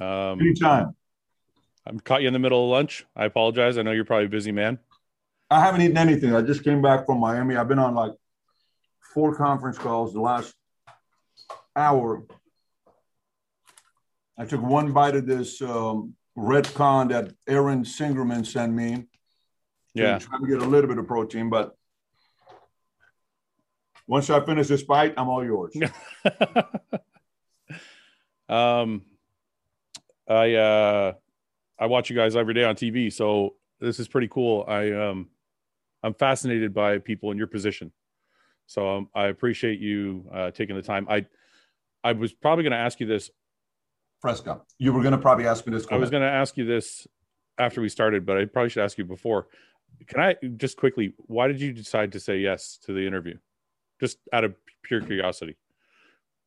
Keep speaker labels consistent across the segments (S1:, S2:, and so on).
S1: Um,
S2: Anytime.
S1: I'm caught you in the middle of lunch. I apologize. I know you're probably a busy man.
S2: I haven't eaten anything. I just came back from Miami. I've been on like four conference calls the last hour. I took one bite of this um, red con that Aaron Singerman sent me.
S1: Yeah.
S2: trying to get a little bit of protein, but once I finish this bite, I'm all yours.
S1: um, I uh, I watch you guys every day on TV, so this is pretty cool. I um, I'm fascinated by people in your position, so um, I appreciate you uh, taking the time. I I was probably going to ask you this.
S2: Fresca, you were going to probably ask me this.
S1: I was going to ask you this after we started, but I probably should ask you before. Can I just quickly? Why did you decide to say yes to the interview? Just out of pure curiosity.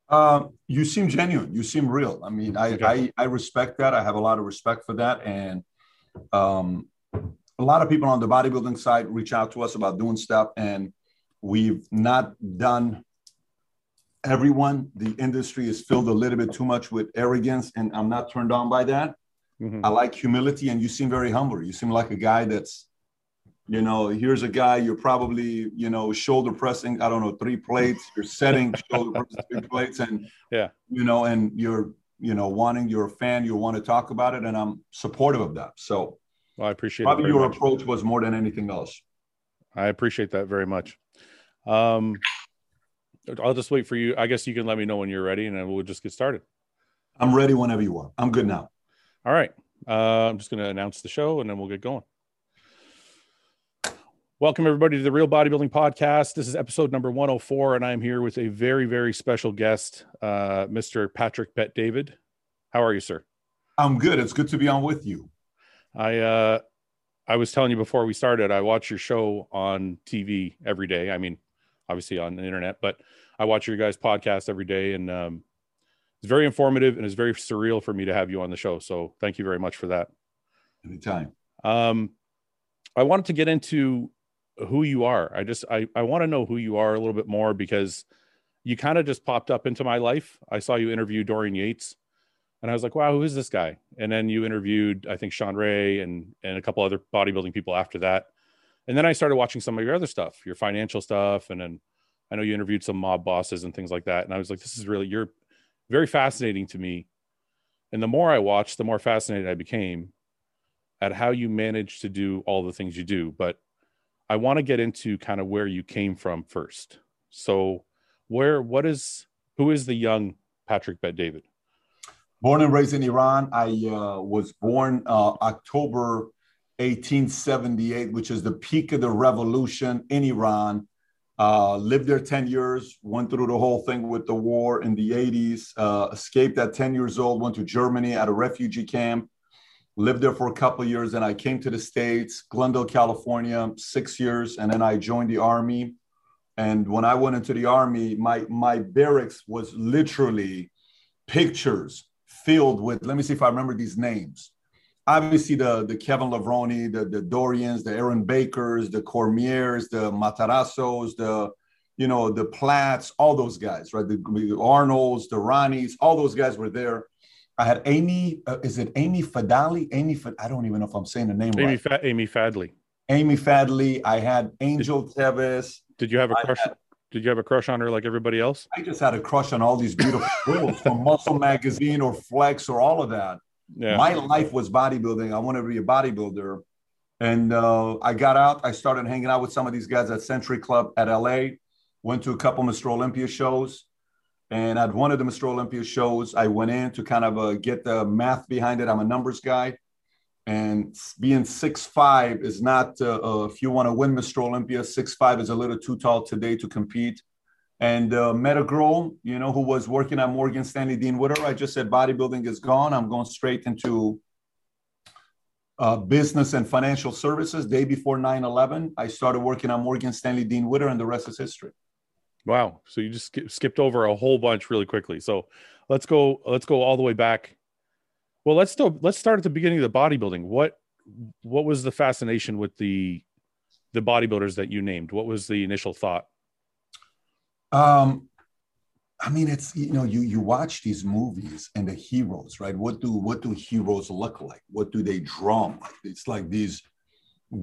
S2: Uh, you seem genuine. You seem real. I mean, I,
S1: Okay.
S2: I I respect that. I have a lot of respect for that, and um, a lot of people on the bodybuilding side reach out to us about doing stuff, and we've not done everyone. The industry is filled a little bit too much with arrogance, and I'm not turned on by that.
S1: Mhm.
S2: I like humility, and you seem very humble. You seem like a guy that's, you know, here's a guy you're probably, you know, shoulder pressing. I don't know, three plates. You're setting shoulder pressing three plates, and
S1: Yeah.
S2: you know, and you're, you know, wanting. You're a fan. You want to talk about it, and I'm supportive of that. So
S1: Well, I appreciate
S2: probably your
S1: much.
S2: approach was more than anything else.
S1: I appreciate that very much. Um, I'll just wait for you. I guess you can let me know when you're ready, and then we'll just get started.
S2: I'm ready whenever you are. I'm good now.
S1: All right. Uh, I'm just going to announce the show, and then we'll get going. Welcome everybody to the Real Bodybuilding Podcast. This is episode number 104, and I'm here with a very, very special guest, uh, Mr. Patrick Bet David. How are you, sir?
S2: I'm good. It's good to be on with you.
S1: I uh, I was telling you before we started, I watch your show on TV every day. I mean, obviously on the internet, but I watch your guys' podcast every day, and um, it's very informative and it's very surreal for me to have you on the show. So thank you very much for that.
S2: Anytime.
S1: Um, I wanted to get into who you are. I just I I want to know who you are a little bit more because you kind of just popped up into my life. I saw you interview Dorian Yates, and I was like, wow, who is this guy? And then you interviewed I think Sean Ray and and a couple other bodybuilding people after that. And then I started watching some of your other stuff, your financial stuff, and then I know you interviewed some mob bosses and things like that. And I was like, this is really you're very fascinating to me. And the more I watched, the more fascinated I became at how you manage to do all the things you do. But I want to get into kind of where you came from first. So, where, what is, who is the young Patrick Bet David?
S2: Born and raised in Iran. I uh, was born uh, October 1878, which is the peak of the revolution in Iran. Uh, lived there 10 years, went through the whole thing with the war in the 80s, uh, escaped at 10 years old, went to Germany at a refugee camp, lived there for a couple years. And I came to the States, Glendale, California, six years. And then I joined the Army. And when I went into the Army, my, my barracks was literally pictures filled with, let me see if I remember these names. Obviously, the, the Kevin Levrone, the, the Dorians, the Aaron Bakers, the Cormiers, the Matarazzos, the, you know, the Platts, all those guys, right? The, the Arnolds, the Ronnies, all those guys were there. I had Amy, uh, is it Amy Fadali? Amy, Fad- I don't even know if I'm saying the name
S1: Amy,
S2: right.
S1: Fa- Amy Fadhli.
S2: Amy Fadhli. I had Angel Tevis.
S1: Did you have a crush?
S2: had-
S1: Did you have a crush on her like everybody else?
S2: I just had a crush on all these beautiful girls from Muscle Magazine or Flex or all of that.
S1: Yeah.
S2: My life was bodybuilding. I wanted to be a bodybuilder. And uh, I got out. I started hanging out with some of these guys at Century Club at LA. Went to a couple Mr. Olympia shows. And at one of the Mr. Olympia shows, I went in to kind of uh, get the math behind it. I'm a numbers guy. And being six five is not, uh, uh, if you want to win Mr. Olympia, six five is a little too tall today to compete. And uh, met a girl, you know, who was working at Morgan Stanley Dean Witter. I just said bodybuilding is gone. I'm going straight into uh, business and financial services. Day before 9/11, I started working on Morgan Stanley Dean Witter, and the rest is history.
S1: Wow. So you just skip, skipped over a whole bunch really quickly. So let's go. Let's go all the way back. Well, let's still let's start at the beginning of the bodybuilding. What what was the fascination with the the bodybuilders that you named? What was the initial thought?
S2: Um, I mean, it's you know, you you watch these movies and the heroes, right? What do what do heroes look like? What do they draw like? It's like these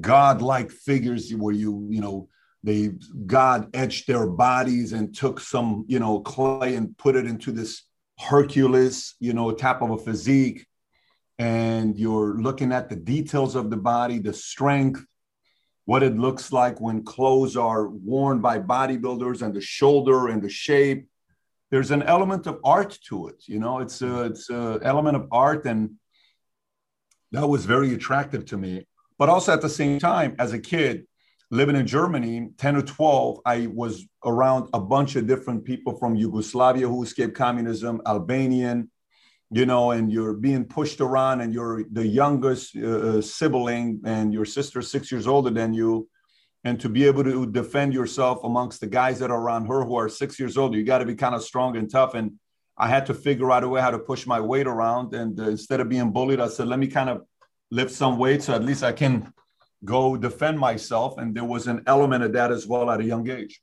S2: godlike figures where you you know they God etched their bodies and took some you know clay and put it into this Hercules you know type of a physique, and you're looking at the details of the body, the strength, what it looks like when clothes are worn by bodybuilders and the shoulder and the shape there's an element of art to it. You know, it's a, it's a element of art, and that was very attractive to me. But also at the same time, as a kid living in Germany, 10 or 12, I was around a bunch of different people from Yugoslavia who escaped communism, Albanian, you know, and you're being pushed around, and you're the youngest uh, sibling, and your sister six years older than you and to be able to defend yourself amongst the guys that are around her who are six years older, you got to be kind of strong and tough. And I had to figure out a way how to push my weight around. And uh, instead of being bullied, I said, let me kind of lift some weight so at least I can go defend myself. And there was an element of that as well at a young age.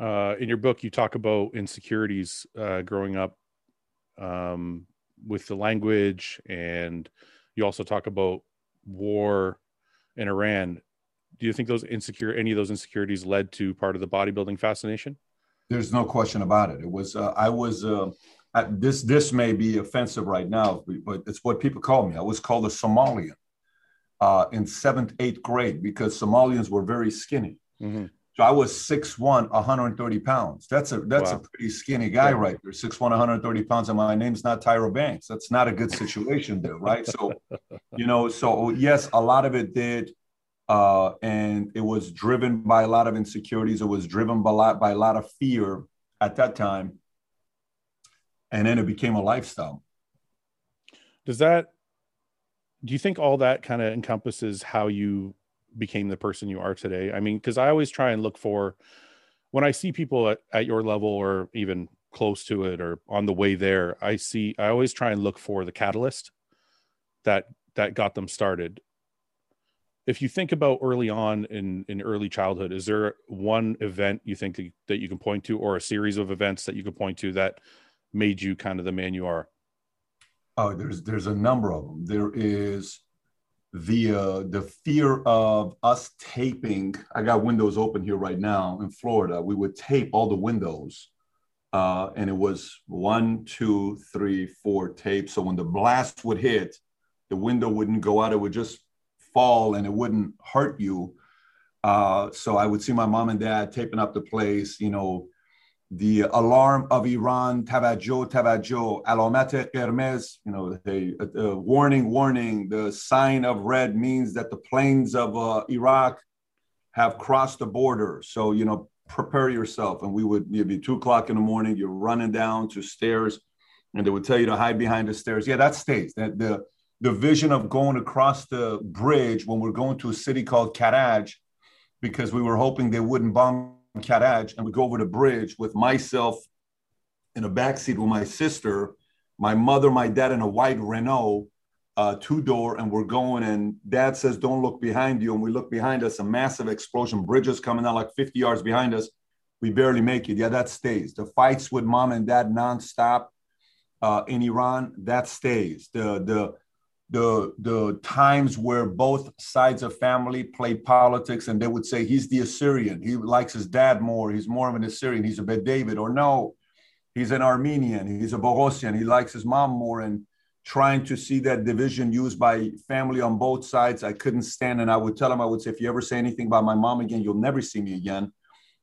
S1: Uh, in your book, you talk about insecurities uh, growing up um, with the language, and you also talk about war in Iran do you think those insecure any of those insecurities led to part of the bodybuilding fascination?
S2: There's no question about it. It was uh, I was uh, this this may be offensive right now, but it's what people call me. I was called a Somalian uh, in seventh, eighth grade because Somalians were very skinny. Mm-hmm. So I was 6'1", 130 pounds. That's a that's wow. a pretty skinny guy yeah. right there. 6'1", 130 pounds, and my name's not Tyra Banks. That's not a good situation there, right? So, you know, so yes, a lot of it did uh, and it was driven by a lot of insecurities. It was driven by a lot by a lot of fear at that time, and then it became a lifestyle.
S1: Does that? Do you think all that kind of encompasses how you became the person you are today? I mean, because I always try and look for when I see people at, at your level or even close to it or on the way there, I see I always try and look for the catalyst that that got them started if you think about early on in in early childhood is there one event you think that, you can point to or a series of events that you can point to that made you kind of the man you are
S2: oh there's there's a number of them. There is the uh, the fear of us taping. I got windows open here right now in florida. We would tape all the windows uh, and it was one two three four tapes. So when the blast would hit the window wouldn't go out. It would just fall and it wouldn't hurt you. Uh, so I would see my mom and dad taping up the place, you know, the alarm of Iran, Tavajo, Tavajo, Alamet Hermes, you know, the uh, warning, warning. The sign of red means that the planes of uh, Iraq have crossed the border. So, you know, prepare yourself. And we would, it'd be two o'clock in the morning, you're running down to stairs and they would tell you to hide behind the stairs. Yeah, that stays. That the the vision of going across the bridge when we're going to a city called Karaj, because we were hoping they wouldn't bomb Karaj, and we go over the bridge with myself in a backseat with my sister, my mother, my dad, in a white Renault, uh, two door, and we're going. And dad says, "Don't look behind you." And we look behind us, a massive explosion, bridges coming down like 50 yards behind us. We barely make it. Yeah, that stays. The fights with mom and dad nonstop uh, in Iran, that stays. The the the the times where both sides of family played politics and they would say he's the Assyrian, he likes his dad more, he's more of an Assyrian, he's a Bet David, or no, he's an Armenian, he's a Bogosian, he likes his mom more, and trying to see that division used by family on both sides, I couldn't stand. And I would tell him, I would say, if you ever say anything about my mom again, you'll never see me again.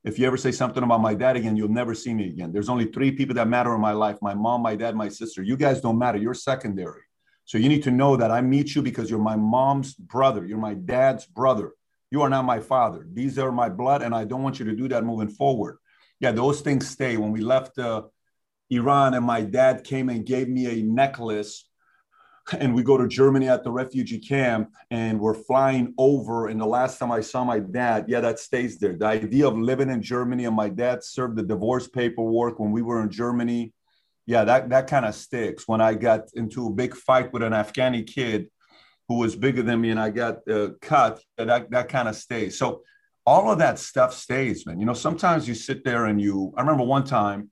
S2: If you ever say something about my dad again, you'll never see me again. There's only three people that matter in my life my mom, my dad, my sister. You guys don't matter. You're secondary. So you need to know that I meet you because you're my mom's brother. You're my dad's brother. You are not my father. These are my blood, and I don't want you to do that moving forward. Yeah, those things stay. When we left uh, Iran, and my dad came and gave me a necklace, and we go to Germany at the refugee camp, and we're flying over. And the last time I saw my dad, yeah, that stays there. The idea of living in Germany, and my dad served the divorce paperwork when we were in Germany yeah, that that kind of sticks. When I got into a big fight with an Afghani kid who was bigger than me, and I got uh, cut, that that kind of stays. So all of that stuff stays, man. You know, sometimes you sit there and you. I remember one time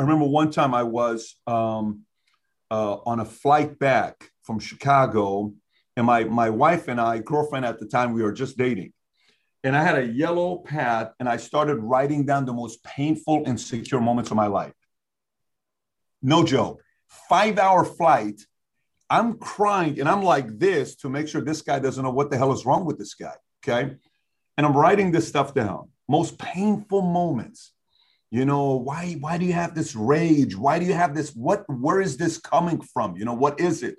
S2: I remember one time I was um, uh, on a flight back from Chicago, and my my wife and I, girlfriend at the time, we were just dating, and I had a yellow pad, and I started writing down the most painful, and insecure moments of my life. No joke. Five hour flight. I'm crying and I'm like this to make sure this guy doesn't know what the hell is wrong with this guy. Okay. And I'm writing this stuff down. Most painful moments. You know, why why do you have this rage? Why do you have this? What where is this coming from? You know, what is it?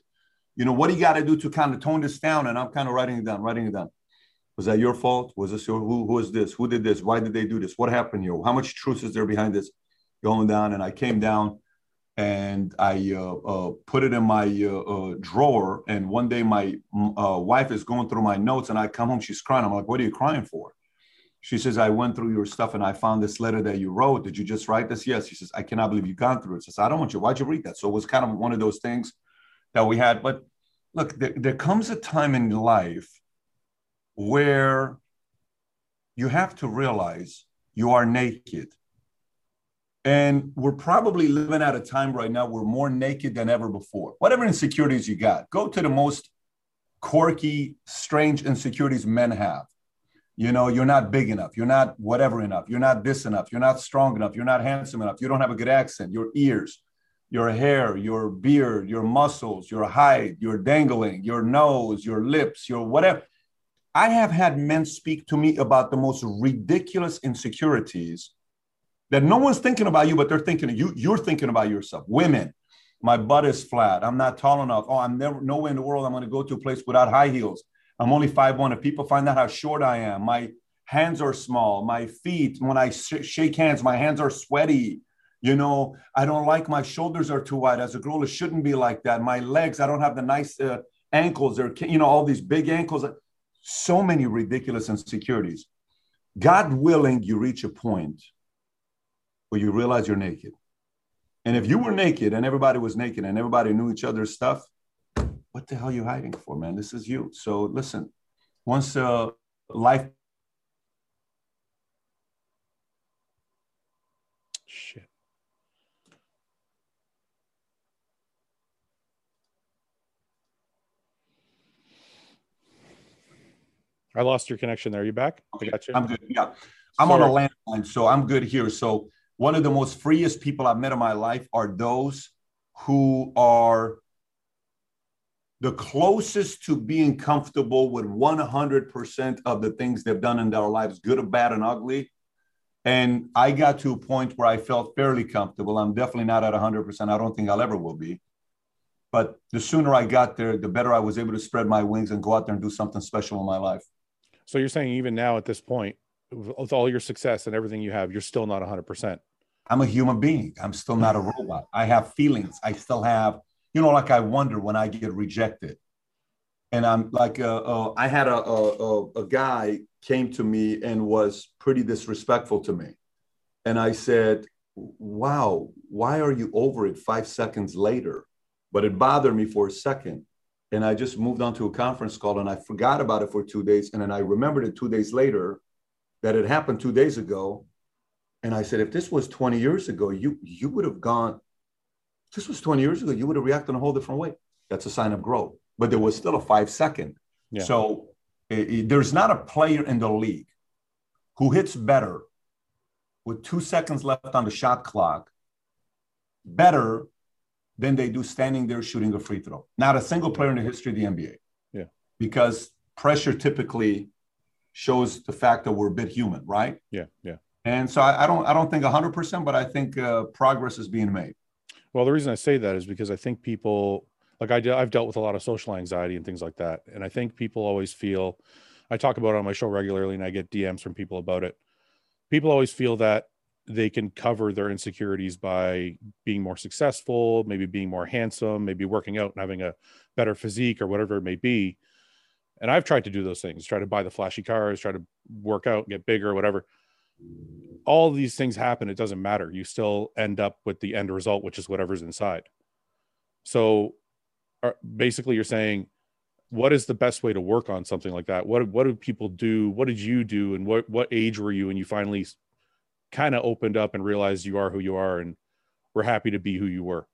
S2: You know, what do you got to do to kind of tone this down? And I'm kind of writing it down, writing it down. Was that your fault? Was this your who who is this? Who did this? Why did they do this? What happened here? How much truth is there behind this? Going down, and I came down and I uh, uh, put it in my uh, uh drawer. And one day, my uh, wife is going through my notes, and I come home. She's crying. I'm like, "What are you crying for?" She says, "I went through your stuff, and I found this letter that you wrote. Did you just write this?" Yes. She says, "I cannot believe you've gone through it." She says, "I don't want you. Why'd you read that?" So it was kind of one of those things that we had. But look, there, there comes a time in life where you have to realize you are naked and we're probably living at a time right now where more naked than ever before. Whatever insecurities you got, go to the most quirky, strange insecurities men have. You know, you're not big enough. You're not whatever enough. You're not this enough. You're not strong enough. You're not handsome enough. You don't have a good accent. Your ears, your hair, your beard, your muscles, your height, your dangling, your nose, your lips, your whatever. I have had men speak to me about the most ridiculous insecurities that no one's thinking about you, but they're thinking of you. You're thinking about yourself. Women, my butt is flat. I'm not tall enough. Oh, I'm never nowhere in the world. I'm going to go to a place without high heels. I'm only five one. If people find out how short I am, my hands are small. My feet, when I sh- shake hands, my hands are sweaty. You know, I don't like my shoulders are too wide. As a girl, it shouldn't be like that. My legs, I don't have the nice uh, ankles. Or you know, all these big ankles. So many ridiculous insecurities. God willing, you reach a point where you realize you're naked. And if you were naked and everybody was naked and everybody knew each other's stuff, what the hell are you hiding for, man? This is you. So listen, once uh, life.
S1: Shit. I lost your connection there. Are you back?
S2: I got you. I'm good. Yeah. I'm Sorry. on a landline, so I'm good here. So one of the most freest people I've met in my life are those who are the closest to being comfortable with 100% of the things they've done in their lives, good or bad and ugly. And I got to a point where I felt fairly comfortable. I'm definitely not at 100%. I don't think I'll ever will be. But the sooner I got there, the better I was able to spread my wings and go out there and do something special in my life.
S1: So you're saying even now at this point, with all your success and everything you have, you're still not 100%.
S2: I'm a human being. I'm still not a robot. I have feelings. I still have, you know, like I wonder when I get rejected. And I'm like, uh, uh, I had a, a, a guy came to me and was pretty disrespectful to me. And I said, wow, why are you over it five seconds later? But it bothered me for a second. And I just moved on to a conference call and I forgot about it for two days. And then I remembered it two days later that it happened two days ago. And I said, if this was 20 years ago, you you would have gone, this was 20 years ago, you would have reacted in a whole different way. That's a sign of growth. But there was still a five second. Yeah. So it, it, there's not a player in the league who hits better with two seconds left on the shot clock better than they do standing there shooting a free throw. Not a single player in the history of the NBA.
S1: Yeah.
S2: Because pressure typically shows the fact that we're a bit human, right?
S1: Yeah, yeah.
S2: And so I, I don't I don't think 100%, but I think uh, progress is being made.
S1: Well, the reason I say that is because I think people like I I've dealt with a lot of social anxiety and things like that, and I think people always feel. I talk about it on my show regularly, and I get DMs from people about it. People always feel that they can cover their insecurities by being more successful, maybe being more handsome, maybe working out and having a better physique or whatever it may be. And I've tried to do those things, try to buy the flashy cars, try to work out, get bigger, whatever. All these things happen. It doesn't matter. You still end up with the end result, which is whatever's inside. So basically, you're saying, what is the best way to work on something like that? What what do people do? What did you do? And what what age were you? And you finally kind of opened up and realized you are who you are and were happy to be who you were?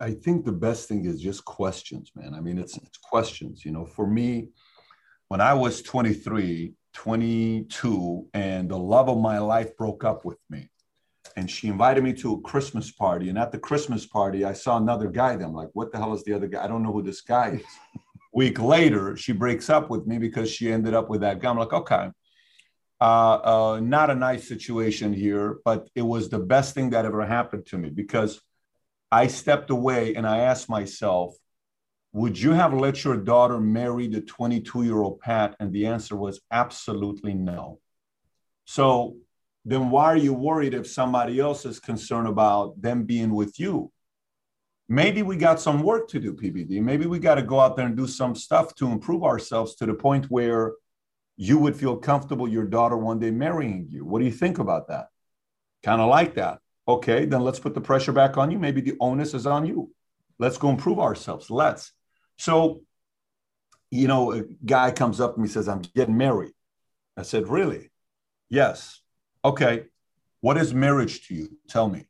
S2: I, think the best thing is just questions, man. I mean, it's it's questions. You know, for me, when I was 23, 22, and the love of my life broke up with me. And she invited me to a Christmas party. And at the Christmas party, I saw another guy. Then I'm like, what the hell is the other guy? I don't know who this guy is. Week later, she breaks up with me because she ended up with that guy. I'm like, okay. Uh, uh, not a nice situation here, but it was the best thing that ever happened to me because I stepped away and I asked myself, would you have let your daughter marry the 22 year old Pat? And the answer was absolutely no. So then why are you worried if somebody else is concerned about them being with you? Maybe we got some work to do, PBD. Maybe we got to go out there and do some stuff to improve ourselves to the point where you would feel comfortable your daughter one day marrying you. What do you think about that? Kind of like that. Okay, then let's put the pressure back on you. Maybe the onus is on you. Let's go improve ourselves. Let's. So, you know, a guy comes up to me says, I'm getting married. I said, Really? Yes. Okay. What is marriage to you? Tell me.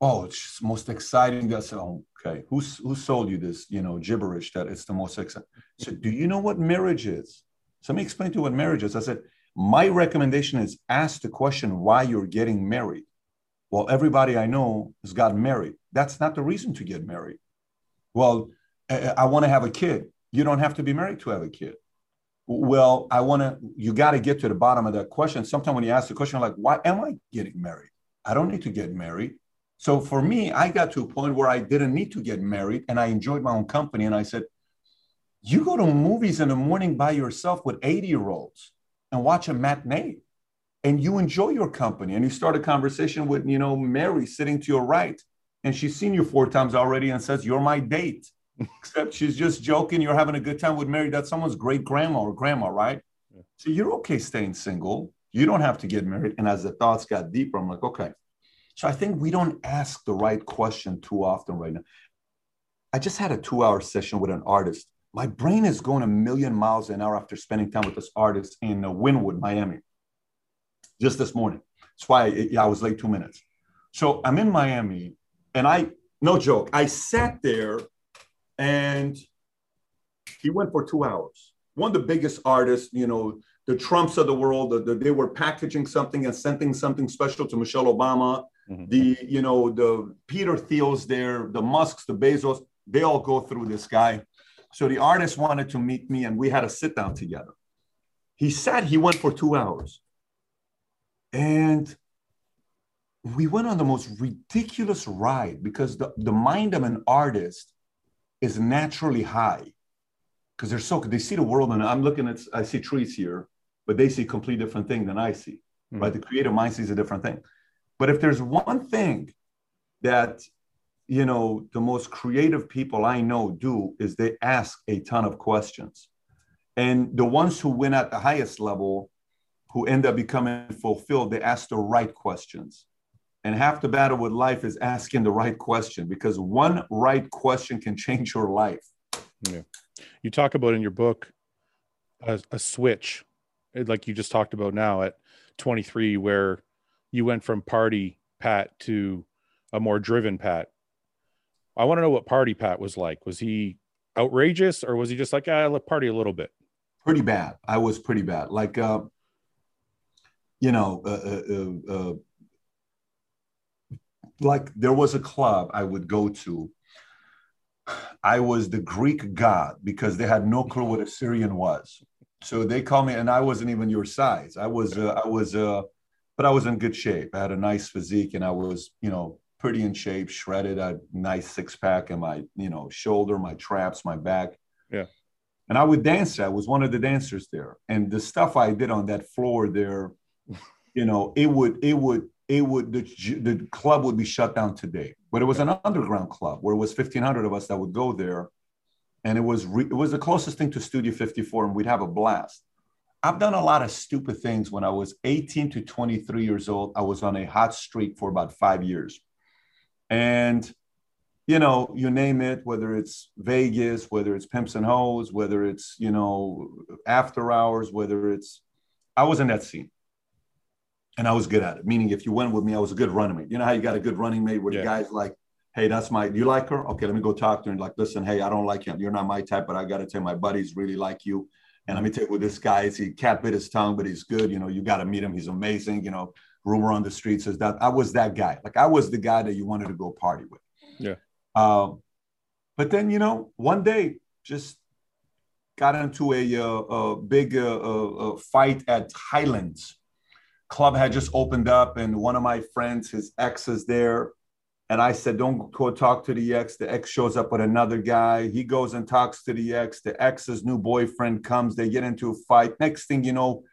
S2: Oh, it's most exciting. Said, oh, okay. Who's who sold you this, you know, gibberish that it's the most exciting? So, do you know what marriage is? So let me explain to you what marriage is. I said, my recommendation is ask the question why you're getting married. Well, everybody I know has gotten married. That's not the reason to get married. Well, I want to have a kid. You don't have to be married to have a kid. Well, I want to, you got to get to the bottom of that question. Sometimes when you ask the question, like, why am I getting married? I don't need to get married. So for me, I got to a point where I didn't need to get married and I enjoyed my own company. And I said, you go to movies in the morning by yourself with 80 year olds and watch a matinee and you enjoy your company and you start a conversation with, you know, Mary sitting to your right and she's seen you four times already and says, you're my date except she's just joking. You're having a good time with Mary. That's someone's great grandma or grandma, right? Yeah. So you're okay staying single. You don't have to get married. And as the thoughts got deeper, I'm like, okay. So I think we don't ask the right question too often right now. I just had a two hour session with an artist. My brain is going a million miles an hour after spending time with this artist in uh, Wynwood, Miami, just this morning. That's why I, I was late two minutes. So I'm in Miami and I, no joke, I sat there and he went for two hours. One of the biggest artists, you know, the Trumps of the world, the, the, they were packaging something and sending something special to Michelle Obama. Mm-hmm. The, you know, the Peter Thiels there, the Musks, the Bezos, they all go through this guy. So the artist wanted to meet me and we had a sit down together. He said he went for two hours. And we went on the most ridiculous ride because the, the mind of an artist is naturally high. Because they're so they see the world and i'm looking at i see trees here but they see a complete different thing than i see mm-hmm. right? The creative mind sees a different thing. But if there's one thing that you know the most creative people i know do is they ask a ton of questions. And the ones who win at the highest level who end up becoming fulfilled they ask the right questions and half the battle with life is asking the right question because one right question can change your life.
S1: Yeah. You talk about in your book a, a switch, like you just talked about now at 23, where you went from party Pat to a more driven Pat. I want to know what party Pat was like. Was he outrageous or was he just like, ah, let party a little bit?
S2: Pretty bad. I was pretty bad. Like, uh, you know, uh, uh, uh, uh like there was a club I would go to. I was the Greek god because they had no clue what Assyrian was. So they called me, and I wasn't even your size. I was, uh, I was, uh, but I was in good shape. I had a nice physique, and I was, you know, pretty in shape, shredded. a nice six pack in my, you know, shoulder, my traps, my back.
S1: Yeah.
S2: And I would dance. I was one of the dancers there, and the stuff I did on that floor there, you know, it would, it would, it would the, the club would be shut down today. But it was an underground club where it was 1,500 of us that would go there, and it was re, it was the closest thing to Studio 54, and we'd have a blast. I've done a lot of stupid things when I was 18 to 23 years old. I was on a hot streak for about five years, and you know, you name it, whether it's Vegas, whether it's pimps and hoes, whether it's you know after hours, whether it's I was in that scene and I was good at it. Meaning, if you went with me, I was a good running mate. You know how you got a good running mate where
S1: Yeah.
S2: the guy's like, "Hey, that's my. Do you like her? Okay, let me go talk to her." And like, listen, hey, I don't like him. You're not my type, but I got to tell you, my buddies really like you. And let me tell you, with this guy, is he cat bit his tongue, but he's good. You know, you got to meet him. He's amazing. You know, rumor on the streets is that I was that guy. Like I was the guy that you wanted to go party with.
S1: Yeah.
S2: Um, but then you know, one day, just got into a, uh, a big uh, uh, uh, fight at Highlands. Club had just opened up, and one of my friends, his ex, is there. And I said, Don't go talk to the ex. The ex shows up with another guy. He goes and talks to the ex. The ex's new boyfriend comes. They get into a fight. Next thing you know,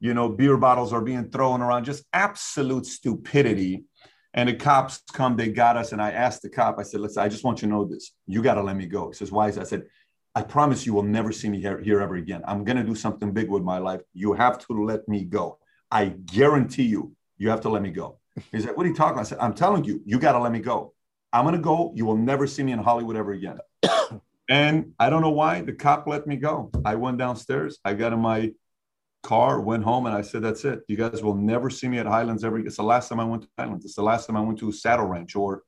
S2: you know, beer bottles are being thrown around, just absolute stupidity. And the cops come, they got us. And I asked the cop, I said, Listen, I just want you to know this. You got to let me go. He says, Why is that? I said, I promise you will never see me here, here ever again. I'm going to do something big with my life. You have to let me go. I guarantee you, you have to let me go. He's like, What are you talking about? I said, I'm telling you, you got to let me go. I'm going to go. You will never see me in Hollywood ever again. and I don't know why the cop let me go. I went downstairs. I got in my car, went home, and I said, That's it. You guys will never see me at Highlands ever. It's the last time I went to Highlands. It's the last time I went to Saddle Ranch or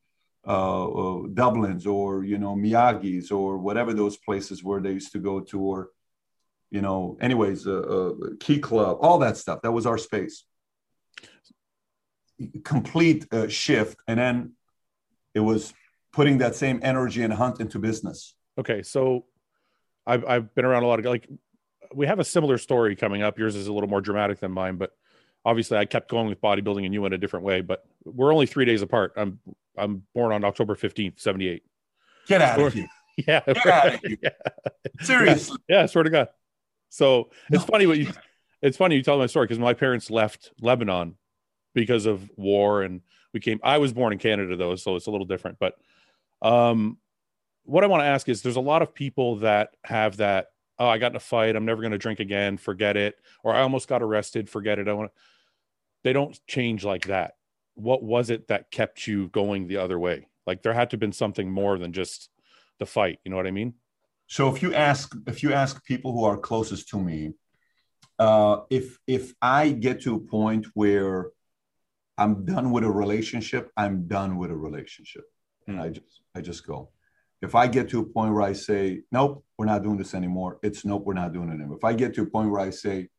S2: uh, uh, Dublin's or, you know, Miyagi's or whatever those places where they used to go to, or, you know, anyways, uh, uh, Key Club, all that stuff. That was our space. Complete uh, shift. And then it was putting that same energy and hunt into business.
S1: Okay, so I've I've been around a lot of like we have a similar story coming up. Yours is a little more dramatic than mine, but obviously I kept going with bodybuilding and you went a different way. But we're only three days apart. I'm I'm born on October fifteenth, seventy eight.
S2: Get out of here.
S1: Yeah,
S2: Get out of here.
S1: yeah,
S2: Seriously.
S1: yeah. I swear to God. So it's
S2: No.
S1: funny what you. It's funny you tell my story because my parents left Lebanon because of war, and we came. I was born in Canada though, so it's a little different. But um, what I want to ask is, there's a lot of people that have that. Oh, I got in a fight. I'm never going to drink again. Forget it. Or I almost got arrested. Forget it. I want to. They don't change like that. What was it that kept you going the other way? Like there had to have been something more than just the fight. You know what I mean?
S2: So if you ask if you ask people who are closest to me, uh, if if I get to a point where I'm done with a relationship, I'm done with a relationship, and I just I just go. If I get to a point where I say, nope, we're not doing this anymore, it's nope, we're not doing it anymore. If I get to a point where I say,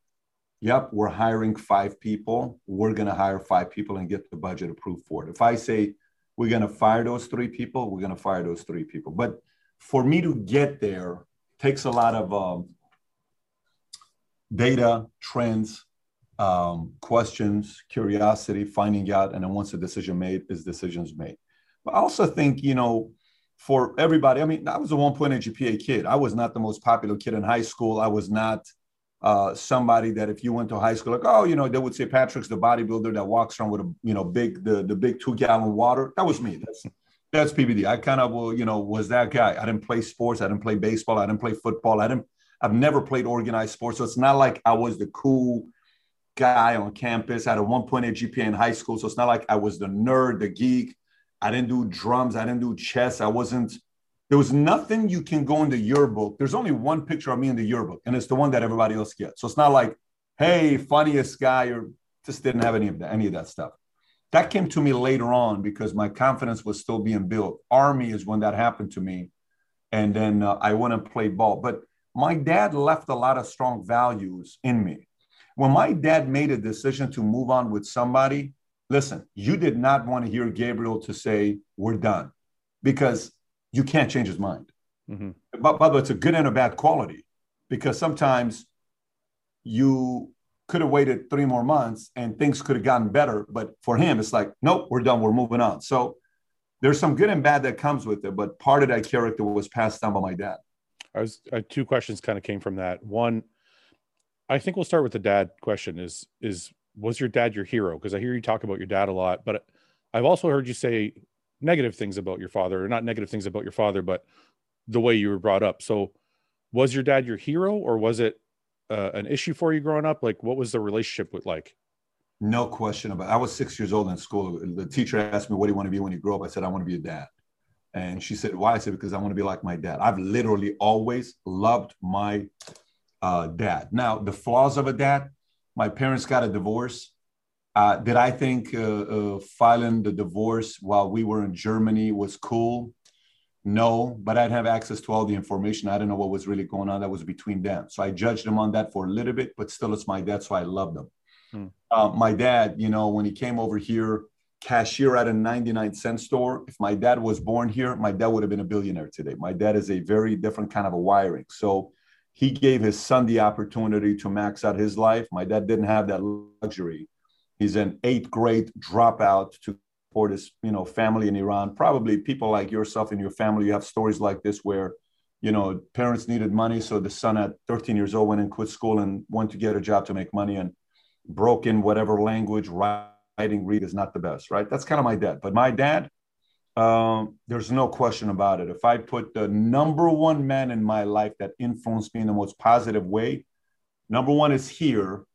S2: yep, we're hiring five people, we're gonna hire five people and get the budget approved for it. If I say we're gonna fire those three people, we're gonna fire those three people. But for me to get there takes a lot of um, data, trends, um, questions, curiosity, finding out, and then once a decision made, is decisions made. But I also think, you know, for everybody, I mean, I was a 1.8 GPA kid. I was not the most popular kid in high school. I was not uh, somebody that if you went to high school, like, oh, you know, they would say Patrick's the bodybuilder that walks around with a, you know, big, the, the big two gallon water. That was me. That's, that's PBD. I kind of, well, you know, was that guy. I didn't play sports. I didn't play baseball. I didn't play football. I didn't, I've never played organized sports. So it's not like I was the cool guy on campus. I had a 1.8 GPA in high school. So it's not like I was the nerd, the geek. I didn't do drums. I didn't do chess. I wasn't, there was nothing you can go in the yearbook. There's only one picture of me in the yearbook, and it's the one that everybody else gets. So it's not like, hey, funniest guy, or just didn't have any of that, any of that stuff. That came to me later on because my confidence was still being built. Army is when that happened to me. And then uh, I went and played ball. But my dad left a lot of strong values in me. When my dad made a decision to move on with somebody, listen, you did not want to hear Gabriel to say, we're done, because you can't change his mind.
S1: Mhm.
S2: But, by the way, it's a good and a bad quality because sometimes you could have waited three more months and things could have gotten better. But for him, it's like, nope, we're done. We're moving on. So there's some good and bad that comes with it. But part of that character was passed down by my dad.
S1: I was uh, two questions kind of came from that. One, I think we'll start with the dad question. Is is was your dad your hero? Because I hear you talk about your dad a lot, but I've also heard you say negative things about your father, or not negative things about your father, but the way you were brought up. So, was your dad your hero, or was it uh, an issue for you growing up? Like, what was the relationship with like?
S2: No question about it. I was six years old in school. The teacher asked me, What do you want to be when you grow up? I said, I want to be a dad. And she said, Why? I said, Because I want to be like my dad. I've literally always loved my uh, dad. Now, the flaws of a dad, my parents got a divorce. Uh, did I think uh, uh, filing the divorce while we were in Germany was cool? No, but I'd have access to all the information. I didn't know what was really going on. That was between them. So I judged them on that for a little bit, but still, it's my dad, so I love them. Hmm. Uh, my dad, you know, when he came over here, cashier at a 99 cent store. If my dad was born here, my dad would have been a billionaire today. My dad is a very different kind of a wiring. So he gave his son the opportunity to max out his life. My dad didn't have that luxury. He's an eighth grade dropout to support his, you know, family in Iran. Probably people like yourself and your family, you have stories like this where, you know, parents needed money. So the son at 13 years old went and quit school and went to get a job to make money and broke in whatever language, writing, read is not the best, right? That's kind of my dad. But my dad, um, there's no question about it. If I put the number one man in my life that influenced me in the most positive way, number one is here.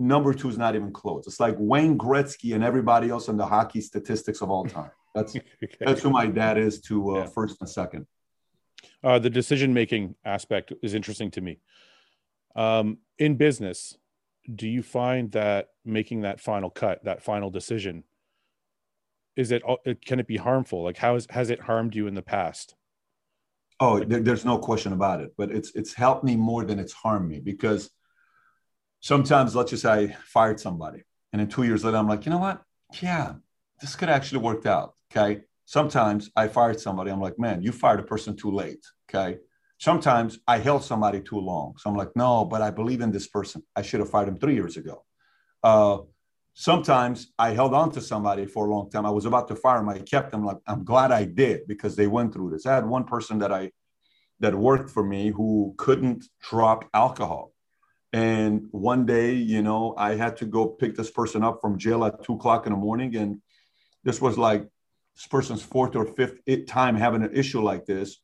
S2: Number two is not even close. It's like Wayne Gretzky and everybody else in the hockey statistics of all time. That's okay. that's who my dad is to uh, yeah. first and second.
S1: Uh, the decision making aspect is interesting to me. Um, in business, do you find that making that final cut, that final decision, is it can it be harmful? Like how is, has it harmed you in the past?
S2: Oh, there, there's no question about it. But it's it's helped me more than it's harmed me because sometimes, let's just say, I fired somebody, and then two years later, I'm like, you know what? Yeah, this could actually worked out. Okay. Sometimes I fired somebody. I'm like, man, you fired a person too late. Okay sometimes I held somebody too long. So I'm like, no, but I believe in this person. I should have fired him three years ago. Uh, sometimes I held on to somebody for a long time. I was about to fire him. I kept them like, I'm glad I did because they went through this. I had one person that I, that worked for me who couldn't drop alcohol. And one day, you know, I had to go pick this person up from jail at two o'clock in the morning. And this was like this person's fourth or fifth time having an issue like this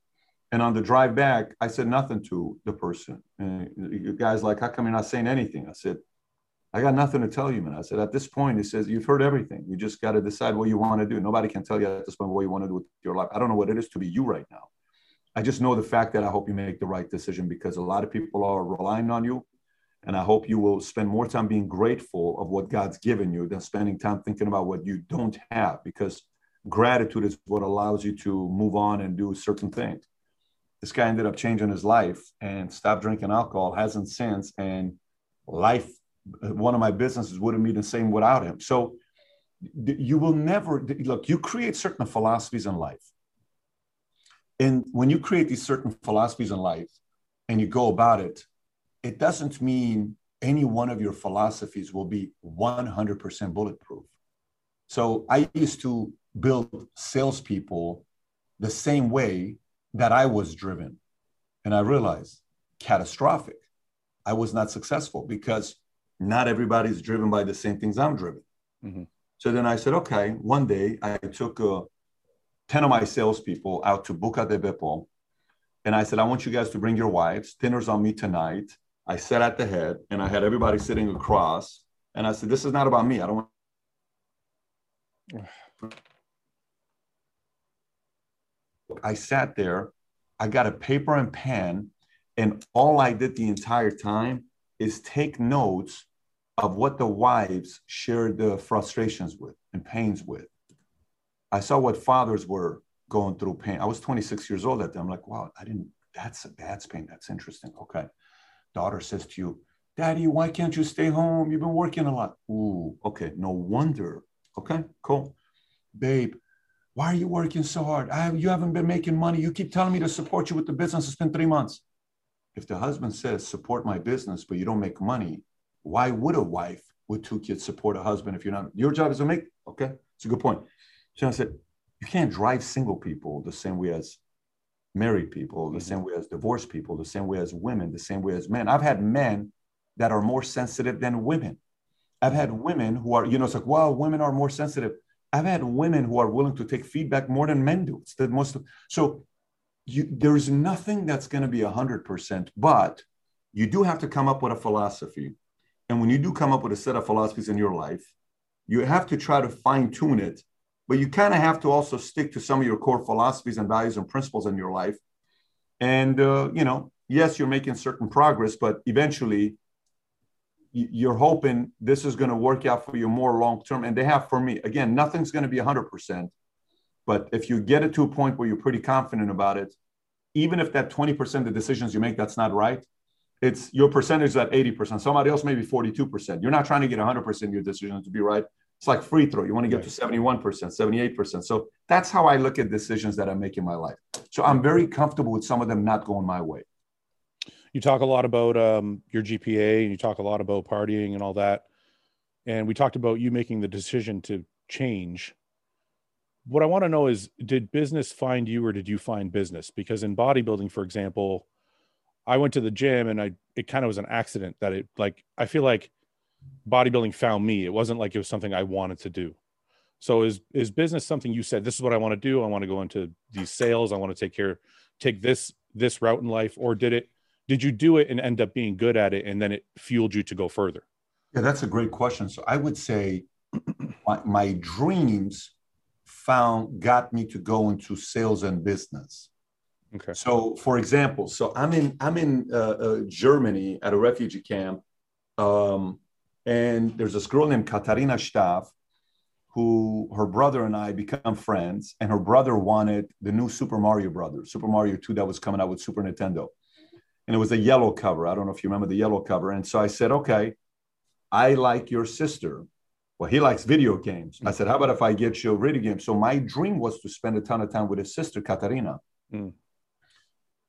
S2: and on the drive back, I said nothing to the person. And the guy's like, How come you're not saying anything? I said, I got nothing to tell you, man. I said, At this point, he says, You've heard everything. You just got to decide what you want to do. Nobody can tell you at this point what you want to do with your life. I don't know what it is to be you right now. I just know the fact that I hope you make the right decision because a lot of people are relying on you. And I hope you will spend more time being grateful of what God's given you than spending time thinking about what you don't have because gratitude is what allows you to move on and do certain things this guy ended up changing his life and stopped drinking alcohol, hasn't since. And life, one of my businesses wouldn't be the same without him. So you will never look, you create certain philosophies in life. And when you create these certain philosophies in life and you go about it, it doesn't mean any one of your philosophies will be 100% bulletproof. So I used to build salespeople the same way that I was driven. And I realized catastrophic. I was not successful because not everybody's driven by the same things I'm driven. Mm-hmm. So then I said, okay, one day I took uh, 10 of my salespeople out to Buca di Beppo. And I said, I want you guys to bring your wives. Dinner's on me tonight. I sat at the head and I had everybody sitting across. And I said, this is not about me. I don't want. I sat there, I got a paper and pen, and all I did the entire time is take notes of what the wives shared the frustrations with and pains with. I saw what fathers were going through pain. I was 26 years old at them. I'm like, wow, I didn't, that's a dad's pain. That's interesting. Okay. Daughter says to you, Daddy, why can't you stay home? You've been working a lot. Ooh, okay. No wonder. Okay, cool. Babe, why are you working so hard? I, you haven't been making money. You keep telling me to support you with the business. It's been three months. If the husband says, support my business, but you don't make money, why would a wife with two kids support a husband if you're not? Your job is to make. Okay. It's a good point. I said, you can't drive single people the same way as married people, the mm-hmm. same way as divorced people, the same way as women, the same way as men. I've had men that are more sensitive than women. I've had women who are, you know, it's like, wow, women are more sensitive. I've had women who are willing to take feedback more than men do. It's the most so you, there's nothing that's going to be 100%, but you do have to come up with a philosophy. And when you do come up with a set of philosophies in your life, you have to try to fine tune it, but you kind of have to also stick to some of your core philosophies and values and principles in your life. And, uh, you know, yes, you're making certain progress, but eventually you're hoping this is going to work out for you more long term. And they have for me. Again, nothing's going to be 100%. But if you get it to a point where you're pretty confident about it, even if that 20% of the decisions you make, that's not right, it's your percentage is at 80%. Somebody else may be 42%. You're not trying to get 100% of your decisions to be right. It's like free throw. You want to get to 71%, 78%. So that's how I look at decisions that I make in my life. So I'm very comfortable with some of them not going my way.
S1: You talk a lot about um, your GPA and you talk a lot about partying and all that. And we talked about you making the decision to change. What I want to know is did business find you or did you find business? Because in bodybuilding, for example, I went to the gym and I it kind of was an accident that it like I feel like bodybuilding found me. It wasn't like it was something I wanted to do. So is is business something you said this is what I want to do? I want to go into these sales. I want to take care take this this route in life or did it did you do it and end up being good at it and then it fueled you to go further?
S2: Yeah, that's a great question. So I would say my, my dreams found got me to go into sales and business. Okay. So, for example, so I'm in I'm in uh, uh, Germany at a refugee camp, um, and there's this girl named Katarina Staff, who her brother and I become friends, and her brother wanted the new Super Mario Brothers, Super Mario 2 that was coming out with Super Nintendo, and it was a yellow cover. I don't know if you remember the yellow cover, and so I said, okay, I like your sister. Well, he likes video games. I said, how about if I get you a video game? So my dream was to spend a ton of time with his sister, Katarina. Mm.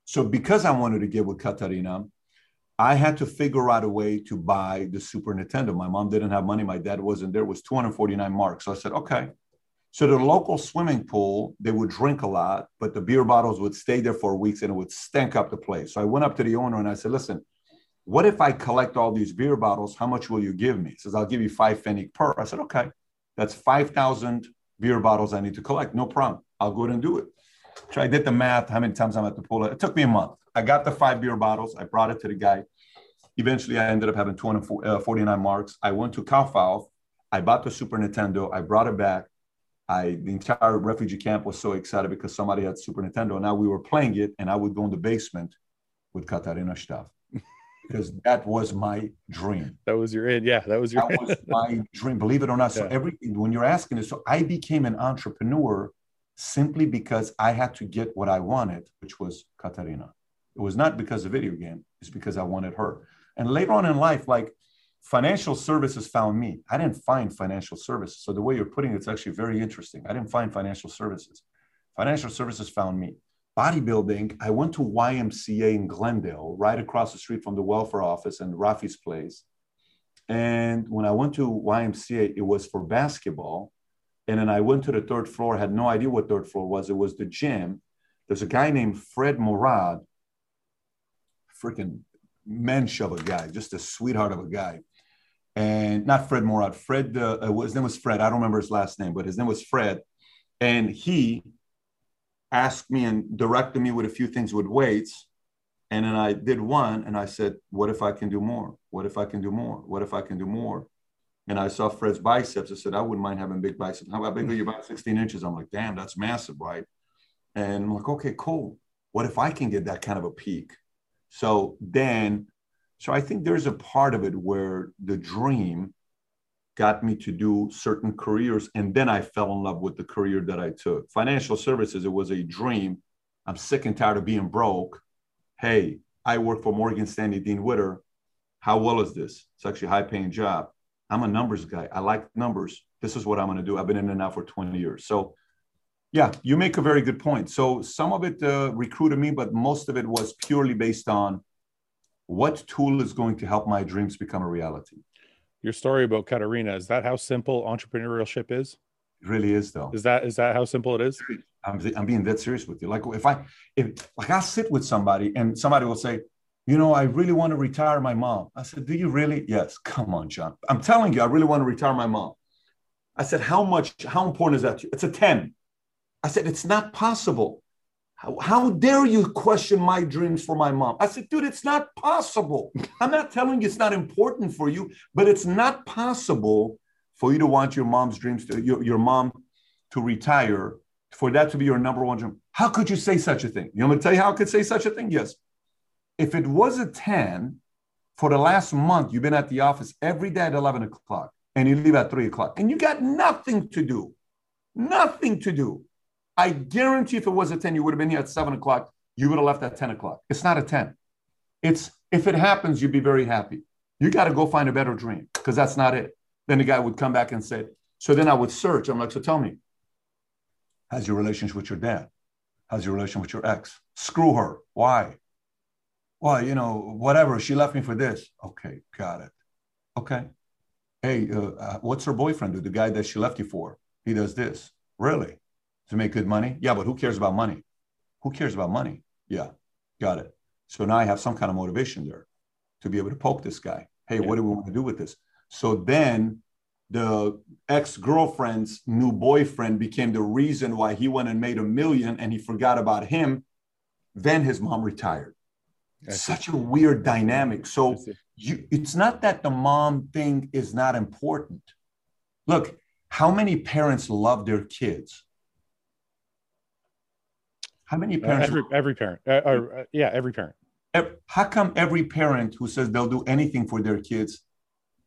S2: So because I wanted to get with Katarina, I had to figure out a way to buy the Super Nintendo. My mom didn't have money. My dad wasn't there. It was 249 marks. So I said, okay. So the local swimming pool, they would drink a lot, but the beer bottles would stay there for weeks and it would stink up the place. So I went up to the owner and I said, listen, what if I collect all these beer bottles? How much will you give me? He says, I'll give you five pfennig per. I said, okay, that's 5,000 beer bottles I need to collect. No problem. I'll go ahead and do it. So I did the math, how many times I'm at the pool. It took me a month. I got the five beer bottles. I brought it to the guy. Eventually, I ended up having 249 uh, marks. I went to Kaufhof. I bought the Super Nintendo. I brought it back. I the entire refugee camp was so excited because somebody had Super Nintendo. Now we were playing it, and I would go in the basement with Katarina Staff because that was my dream.
S1: That was your end. Yeah, that was your.
S2: That was my dream. Believe it or not. So yeah. every when you're asking this, so I became an entrepreneur simply because I had to get what I wanted, which was Katarina. It was not because of video game, it's because I wanted her. And later on in life, like financial services found me. I didn't find financial services. So the way you're putting it, it's actually very interesting. I didn't find financial services. Financial services found me. Bodybuilding, I went to YMCA in Glendale, right across the street from the welfare office and Rafi's place. And when I went to YMCA, it was for basketball. And then I went to the third floor, had no idea what third floor was. It was the gym. There's a guy named Fred Morad, freaking mensch of a guy, just a sweetheart of a guy. And not Fred Morad, Fred, uh, uh, his name was Fred. I don't remember his last name, but his name was Fred. And he asked me and directed me with a few things with weights. And then I did one and I said, What if I can do more? What if I can do more? What if I can do more? and I saw Fred's biceps. I said, I wouldn't mind having big biceps. How big are you? About 16 inches. I'm like, damn, that's massive, right? And I'm like, okay, cool. What if I can get that kind of a peak? So then, so I think there's a part of it where the dream got me to do certain careers. And then I fell in love with the career that I took. Financial services, it was a dream. I'm sick and tired of being broke. Hey, I work for Morgan Stanley Dean Witter. How well is this? It's actually a high paying job. I'm a numbers guy. I like numbers. This is what I'm going to do. I've been in and out for 20 years. So, yeah, you make a very good point. So, some of it uh, recruited me, but most of it was purely based on what tool is going to help my dreams become a reality.
S1: Your story about Katarina is that how simple entrepreneurship is?
S2: It really is, though.
S1: Is that is that how simple it is?
S2: I'm, I'm being that serious with you. Like if I if like I sit with somebody and somebody will say, you know, I really want to retire my mom. I said, do you really? Yes. Come on, John. I'm telling you, I really want to retire my mom. I said, how much, how important is that to you? It's a 10. I said, it's not possible. How, how dare you question my dreams for my mom? I said, dude, it's not possible. I'm not telling you it's not important for you, but it's not possible for you to want your mom's dreams to your, your mom to retire, for that to be your number one dream. How could you say such a thing? You want me to tell you how I could say such a thing? Yes if it was a 10 For the last month, you've been at the office every day at 11 o'clock and you leave at 3 o'clock and you got nothing to do. Nothing to do. I guarantee if it was at 10, you would have been here at 7 o'clock. You would have left at 10 o'clock. It's not a 10. It's if it happens, you'd be very happy. You got to go find a better dream because that's not it. Then the guy would come back and say, so then I would search. I'm like, so tell me, how's your relationship with your dad? How's your relation with your ex? Screw her. Why? Well, you know, whatever. She left me for this. Okay, got it. Okay. Hey, uh, uh, what's her boyfriend do? The guy that she left you for? He does this. Really? To make good money? Yeah, but who cares about money? Who cares about money? Yeah, got it. So now I have some kind of motivation there to be able to poke this guy. Hey, yeah. what do we want to do with this? So then the ex-girlfriend's new boyfriend became the reason why he went and made a million and he forgot about him. Then his mom retired. Such a weird dynamic. So you, it's not that the mom thing is not important. Look, how many parents love their kids? How many uh, parents?
S1: Uh, every, every parent. Uh, uh, yeah, every parent.
S2: How come every parent who says they'll do anything for their kids,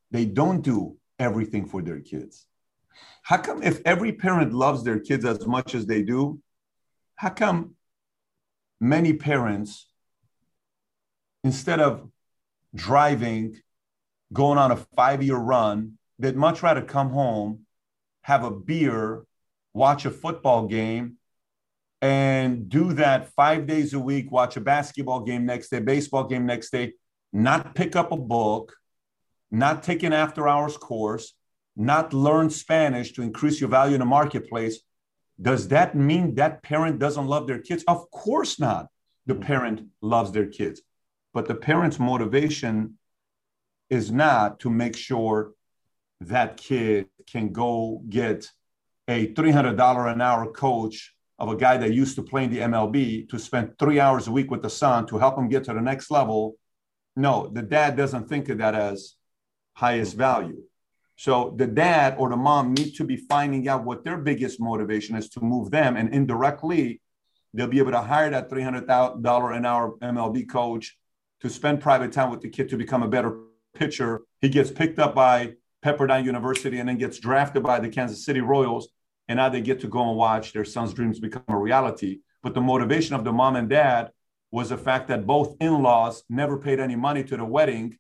S2: they don't do everything for their kids? How come if every parent loves their kids as much as they do, how come many parents, instead of driving, going on a five year run, they'd much rather come home, have a beer, watch a football game, and do that five days a week, watch a basketball game next day, baseball game next day, not pick up a book, not take an after hours course, not learn Spanish to increase your value in the marketplace, does that mean that parent doesn't love their kids? Of course not. The mm-hmm. parent loves their kids, but the parent's motivation is not to make sure that kid can go get a $300 an hour coach of a guy that used to play in the MLB to spend three hours a week with the son to help him get to the next level. No, the dad doesn't think of that as highest value. So the dad or the mom need to be finding out what their biggest motivation is to move them, and indirectly, they'll be able to hire that three hundred dollar an hour MLB coach to spend private time with the kid to become a better pitcher. He gets picked up by Pepperdine University and then gets drafted by the Kansas City Royals and now they get to go and watch their son's dreams become a reality. But the motivation of the mom and dad was the fact that both in-laws never paid any money to the wedding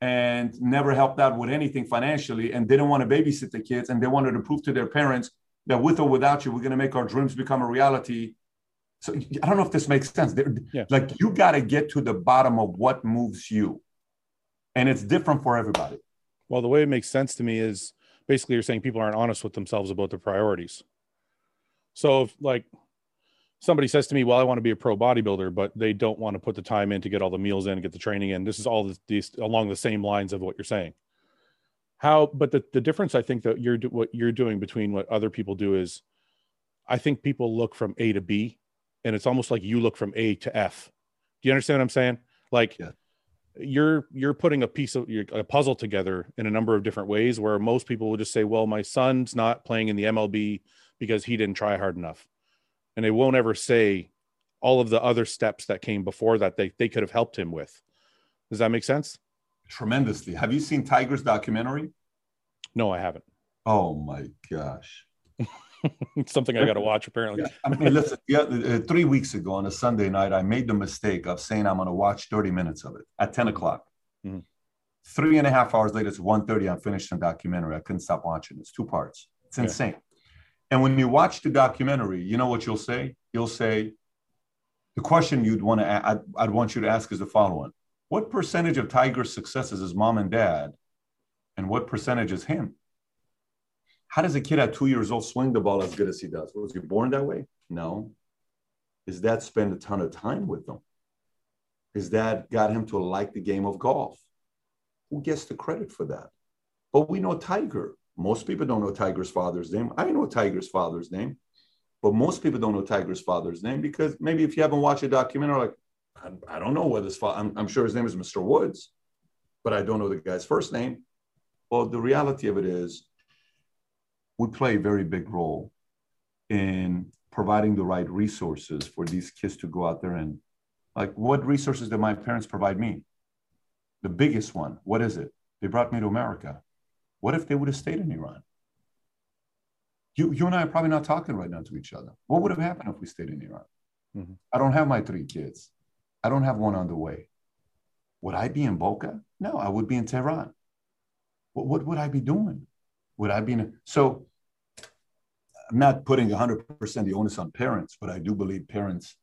S2: and never helped out with anything financially and didn't want to babysit the kids. And they wanted to prove to their parents that with or without you we're going to make our dreams become a reality. So i don't know if this makes sense. Yeah. like you got to get to the bottom of what moves you. And it's different for everybody.
S1: Well the way it makes sense to me is basically you're saying people aren't honest with themselves about their priorities. So if like somebody says to me, well, I want to be a pro bodybuilder, but they don't want to put the time in to get all the meals in, get the training in. This is all these along the same lines of what you're saying. How, but the, the difference I think that you're, what you're doing between what other people do is I think people look from A to B and it's almost like you look from A to F. Do you understand what I'm saying? Like yeah you're you're putting a piece of a puzzle together in a number of different ways where most people will just say well my son's not playing in the mlb because he didn't try hard enough. And they won't ever say all of the other steps that came before that they, they could have helped him with. Does that make sense?
S2: Tremendously. Have you seen tiger's documentary?
S1: No i haven't.
S2: Oh my gosh
S1: something I got to watch apparently.
S2: Yeah, I mean, listen, yeah, uh, three weeks ago on a Sunday night, I made the mistake of saying I'm going to watch 30 minutes of it at 10 o'clock. Mm-hmm. Three and a half hours later, it's 1.30. I'm finished the documentary. I couldn't stop watching. It's two parts. It's insane. And when you watch the documentary, you know what you'll say? You'll say, the question you'd want to, I'd, I'd want you to ask is the following. What percentage of Tiger's successes is mom and dad? And what percentage is him? How does a kid at two years old swing the ball as good as he does? Was he born that way? No. His dad spent a ton of time with him. His dad got him to like the game of golf. Who gets the credit for that? But we know Tiger. Most people don't know Tiger's father's name. I know Tiger's father's name, but most people don't know Tiger's father's name because maybe if you haven't watched a documentary, like, I, I don't know what his father, I'm, I'm sure his name is Mr. Woods, but I don't know the guy's first name. Well, the reality of it is would play a very big role in providing the right resources for these kids to go out there and like what resources did my parents provide me the biggest one, what is it? They brought me to America. What if they would have stayed in Iran? You, you and I are probably not talking right now to each other. What would have happened if we stayed in Iran? Mm-hmm. I don't have my three kids. I don't have one on the way. Would I be in Boca? No, I would be in Tehran. What, what would I be doing? Would I be in? So I'm not putting 100% the onus on parents, but I do believe parents,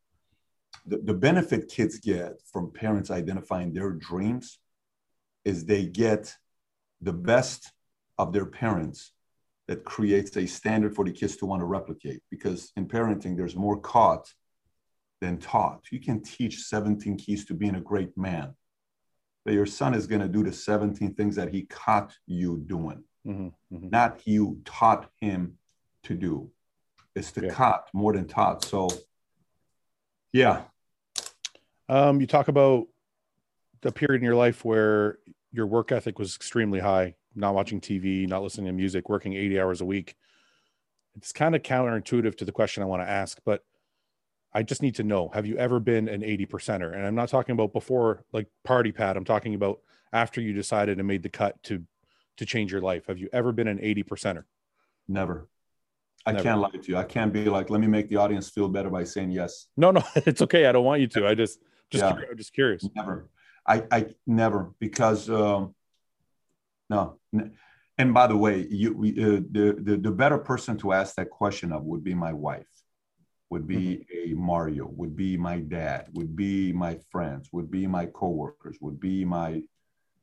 S2: the, the benefit kids get from parents identifying their dreams is they get the best of their parents that creates a standard for the kids to want to replicate. Because in parenting, there's more caught than taught. You can teach 17 keys to being a great man, but your son is going to do the 17 things that he caught you doing, mm-hmm, mm-hmm. not you taught him to do. It's the yeah. caught more than taught. So, yeah.
S1: Um, you talk about the period in your life where your work ethic was extremely high not watching TV, not listening to music, working 80 hours a week. It's kind of counterintuitive to the question I want to ask, but I just need to know have you ever been an 80 percenter? And I'm not talking about before like party pad, I'm talking about after you decided and made the cut to to change your life. Have you ever been an 80 percenter?
S2: Never. I Never. can't lie to you. I can't be like, let me make the audience feel better by saying yes.
S1: No, no, it's okay. I don't want you to. I just, just, yeah. I'm just curious.
S2: Never. I, I never because um, no. And by the way, you, we, uh, the, the, the better person to ask that question of would be my wife, would be mm-hmm. a Mario, would be my dad, would be my friends, would be my coworkers, would be my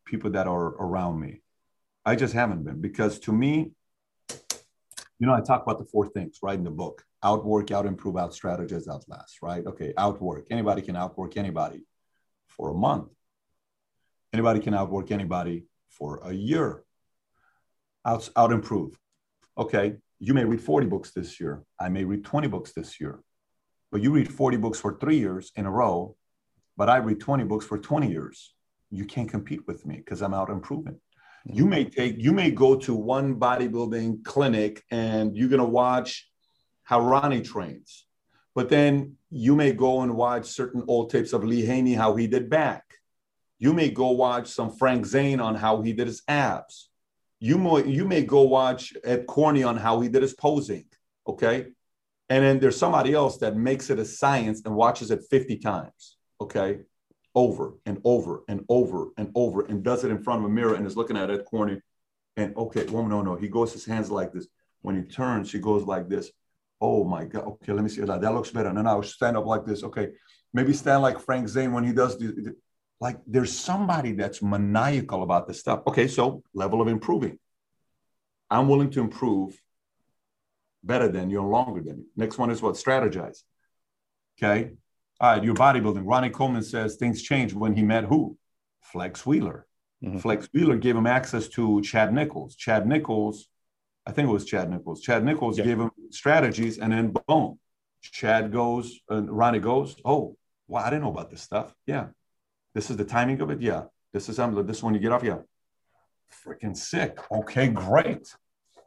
S2: people that are around me. I just haven't been because to me, you know, I talk about the four things right in the book outwork, out improve, out strategize, outlast, right? Okay, outwork. Anybody can outwork anybody for a month. Anybody can outwork anybody for a year. Out, out improve. Okay, you may read 40 books this year. I may read 20 books this year. But you read 40 books for three years in a row, but I read 20 books for 20 years. You can't compete with me because I'm out improving. You may take, you may go to one bodybuilding clinic and you're gonna watch how Ronnie trains. But then you may go and watch certain old tapes of Lee Haney, how he did back. You may go watch some Frank Zane on how he did his abs. You may, you may go watch Ed Corney on how he did his posing. Okay. And then there's somebody else that makes it a science and watches it 50 times. Okay. Over and over and over and over and does it in front of a mirror and is looking at Ed Corney. And okay, well, no, no. He goes his hands like this. When he turns, he goes like this. Oh my God. Okay, let me see that. That looks better. And then I'll stand up like this. Okay. Maybe stand like Frank Zane when he does the, like there's somebody that's maniacal about this stuff. Okay, so level of improving. I'm willing to improve better than you and longer than you. Next one is what? Strategize. Okay. All right, your bodybuilding. Ronnie Coleman says things changed when he met who? Flex Wheeler. Mm-hmm. Flex Wheeler gave him access to Chad Nicholls. Chad Nicholls, I think it was Chad Nicholls. Chad Nicholls yeah. gave him strategies, and then boom, Chad goes and Ronnie goes, oh, well, I didn't know about this stuff. Yeah, this is the timing of it. Yeah. This is um, this one you get off. Yeah. Freaking sick. Okay, great.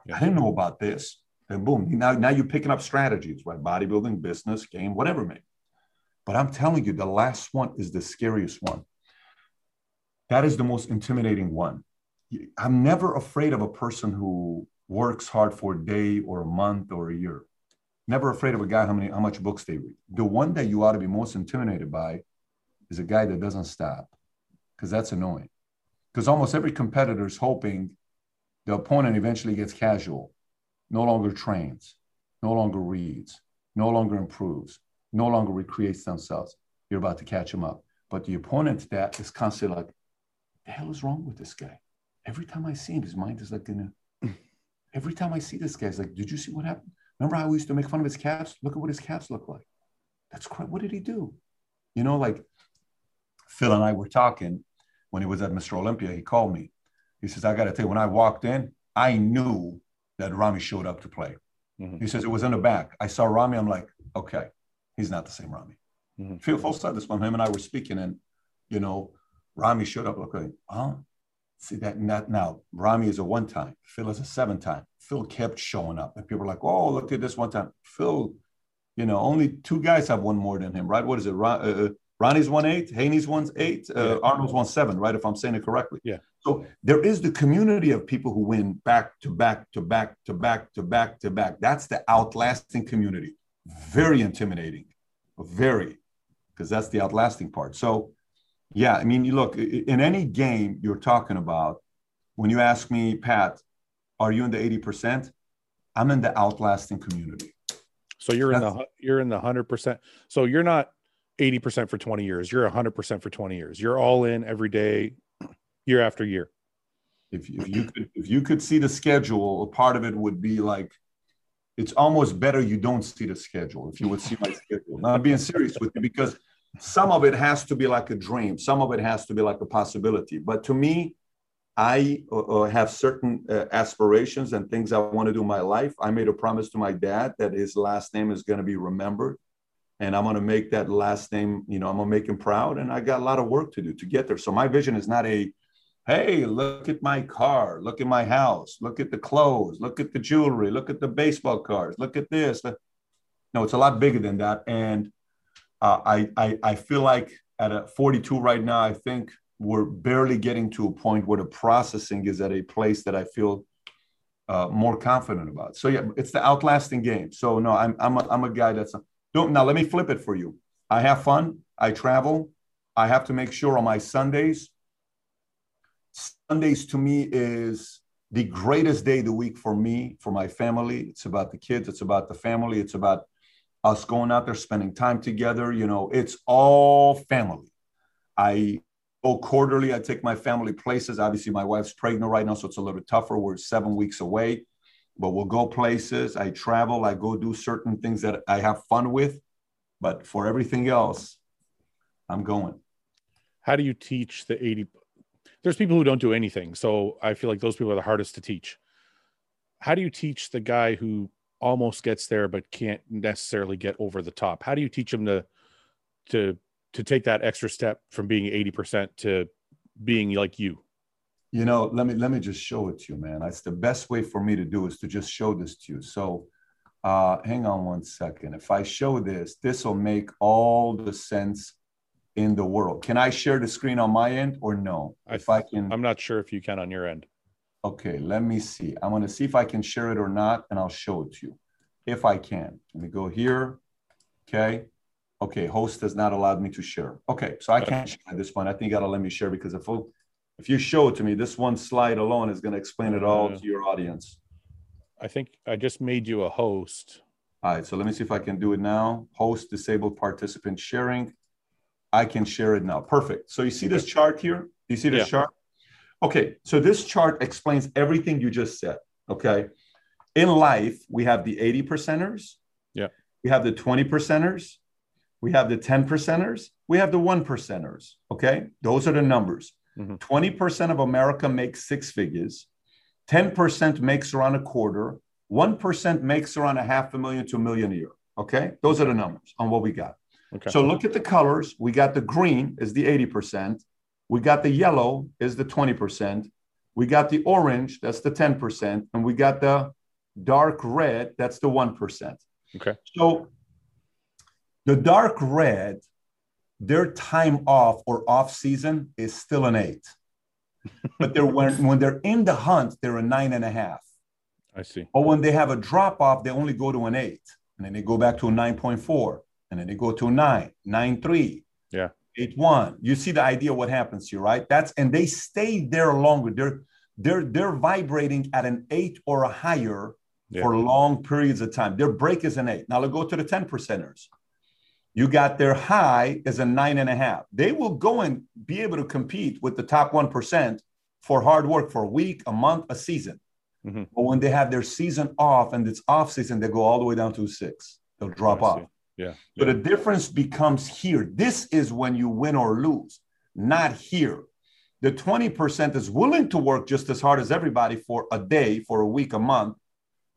S2: Yeah. I didn't know about this. And boom, now, now you're picking up strategies, right? Bodybuilding, business, game, whatever, man. But I'm telling you, the last one is the scariest one. That is the most intimidating one. I'm never afraid of a person who works hard for a day or a month or a year. Never afraid of a guy how many how much books they read. The one that you ought to be most intimidated by is a guy that doesn't stop because that's annoying. Because almost every competitor is hoping the opponent eventually gets casual, no longer trains, no longer reads, no longer improves, no longer recreates themselves. You're about to catch him up. But the opponent that is constantly like, the hell is wrong with this guy? Every time I see him, his mind is like gonna. Every time I see this guy, it's like, did you see what happened? Remember how we used to make fun of his calves? Look at what his calves look like. That's great. What did he do? You know, like Phil and I were talking when he was at Mr. Olympia. He called me. He says, I got to tell you, when I walked in, I knew that Ramy showed up to play. Mm-hmm. He says, it was in the back. I saw Ramy. I'm like, okay, he's not the same Ramy. Mm-hmm. Phil full said this when him and I were speaking, and, you know, Ramy showed up. Okay, huh? See that not now. Ramy is a one time. Phil is a seven time. Phil kept showing up, and people were like, "Oh, look at this one time." Phil, you know, only two guys have one more than him, right? What is it? Uh, uh Ronnie's won eight, Haney's won eight, uh,
S1: Yeah.
S2: Arnold's won seven, right? If I'm saying it correctly.
S1: Yeah.
S2: So there is the community of people who win back to back to back to back to back to back. That's the outlasting community. Very intimidating, very, because that's the outlasting part. So, yeah, I mean, you look in any game you're talking about. When you ask me, Pat, are you in the eighty percent? I'm in the outlasting community.
S1: So you're in the you're in the hundred percent. So you're not eighty percent for twenty years. You're hundred percent for twenty years. You're all in every day, year after year.
S2: if, if you could if you could see the schedule, a part of it would be like it's almost better you don't see the schedule if you would see my schedule. Now I'm being serious with you because some of it has to be like a dream, some of it has to be like a possibility. But to me, I uh, uh, have certain uh, aspirations and things I want to do in my life. I made a promise to my dad that his last name is going to be remembered. And I'm going to make that last name, you know, I'm going to make him proud. And I got a lot of work to do to get there. So my vision is not a, hey, look at my car, look at my house, look at the clothes, look at the jewelry, look at the baseball cards, look at this. No, it's a lot bigger than that. And uh, I, I, I feel like at a 42 right now, I think we're barely getting to a point where the processing is at a place that I feel uh, more confident about. So yeah, it's the outlasting game. So no, I'm I'm a, I'm a guy that's a, don't now. Let me flip it for you. I have fun. I travel. I have to make sure on my Sundays. Sundays to me is the greatest day of the week for me, for my family. It's about the kids. It's about the family. It's about us going out there, spending time together. You know, it's all family. I go quarterly. I take my family places. Obviously, my wife's pregnant right now, so it's a little tougher. We're seven weeks away, but we'll go places. I travel. I go do certain things that I have fun with. But for everything else, I'm going.
S1: How do you teach the 80? There's people who don't do anything. So I feel like those people are the hardest to teach. How do you teach the guy who almost gets there but can't necessarily get over the top? How do you teach him to to to take that extra step from being 80% to being like you?
S2: You know, let me let me just show it to you, man. That's the best way for me to do is to just show this to you. So uh hang on one second. If I show this, this will make all the sense in the world. Can I share the screen on my end or no?
S1: I-
S2: If I can
S1: I'm not sure if you can on your end.
S2: Okay, let me see. I'm going to see if I can share it or not, and I'll show it to you if I can. Let me go here. Okay. Okay, host has not allowed me to share. Okay, so I can't share at this point. I think you got to let me share because if, if you show it to me, this one slide alone is going to explain it all to uh, your audience.
S1: I think I just made you a host.
S2: All right, so let me see if I can do it now. Host disabled participant sharing. I can share it now. Perfect. So you see this chart here? Do you see this
S1: Yeah.
S2: chart? Okay, so this chart explains everything you just said. Okay. In life, we have the 80 percenters.
S1: Yeah.
S2: We have the 20 percenters. We have the 10 percenters. We have the one percenters. Okay. Those are the numbers.
S1: Mhm.
S2: 20% of America makes six figures. 10% makes around a quarter. 1% makes around a half a million to a million a year. Okay. Those are the numbers on what we got.
S1: Okay.
S2: So look at the colors. We got the green is the 80%. We got the yellow is the 20%. We got the orange, that's the 10%. And we got the dark red, that's the 1%.
S1: Okay.
S2: So the dark red, their time off or off season is still an eight. but they're when, when they're in the hunt, they're a nine and a half.
S1: I see.
S2: Or when they have a drop off, they only go to an eight. And then they go back to a 9.4. And then they go to a nine, nine, three.
S1: Yeah.
S2: Eight, one. You see the idea what happens here, right? That's and they stay there longer. They're they're they're vibrating at an eight or a higher
S1: Yeah.
S2: for long periods of time. Their break is an eight. Now let's go to the 10 percenters. You got their high is a nine and a half. They will go and be able to compete with the top 1% for hard work for a week, a month, a season.
S1: Mhm.
S2: But when they have their season off and it's off season, they go all the way down to six. They'll drop off.
S1: Yeah.
S2: So the difference becomes here. This is when you win or lose, not here. The 20% is willing to work just as hard as everybody for a day, for a week, a month.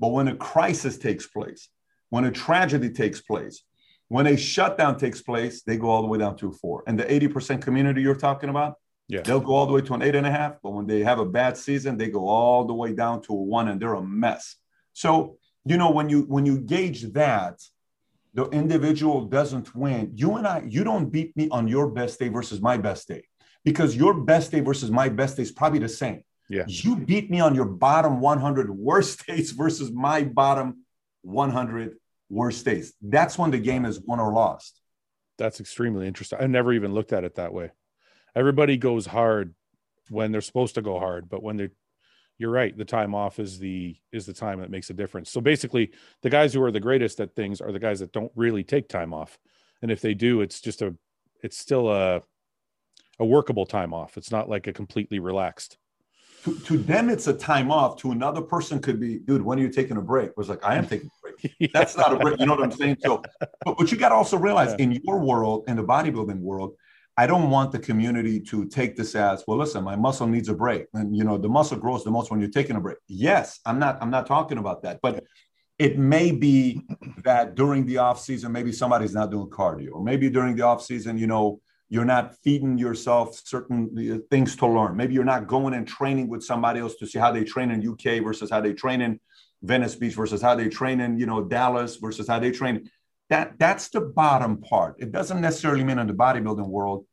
S2: But when a crisis takes place, when a tragedy takes place, when a shutdown takes place, they go all the way down to a four. And the 80% community you're talking about,
S1: Yeah.
S2: they'll go all the way to an eight and a half. But when they have a bad season, they go all the way down to a one and they're a mess. So, you know, when you when you gauge that, the individual doesn't win. You and I, you don't beat me on your best day versus my best day because your best day versus my best day is probably the same.
S1: Yeah.
S2: You beat me on your bottom 100 worst days versus my bottom 100 worst days. That's when the game is won or lost.
S1: That's extremely interesting. I never even looked at it that way. Everybody goes hard when they're supposed to go hard, but when they're you're right the time off is the is the time that makes a difference. So basically the guys who are the greatest at things are the guys that don't really take time off. And if they do it's just a it's still a a workable time off. It's not like a completely relaxed.
S2: To, to them it's a time off. To another person could be dude when are you taking a break? Was like i am taking a break. Yeah. that's not a break you know what i'm saying? So but, but you got to also realize yeah. in your world in the bodybuilding world I don't want the community to take this as well. Listen, my muscle needs a break, and you know the muscle grows the most when you're taking a break. Yes, I'm not. I'm not talking about that, but it may be that during the off season, maybe somebody's not doing cardio, or maybe during the off season, you know, you're not feeding yourself certain uh, things to learn. Maybe you're not going and training with somebody else to see how they train in UK versus how they train in Venice Beach versus how they train in you know Dallas versus how they train that that's the bottom part. It doesn't necessarily mean in the bodybuilding world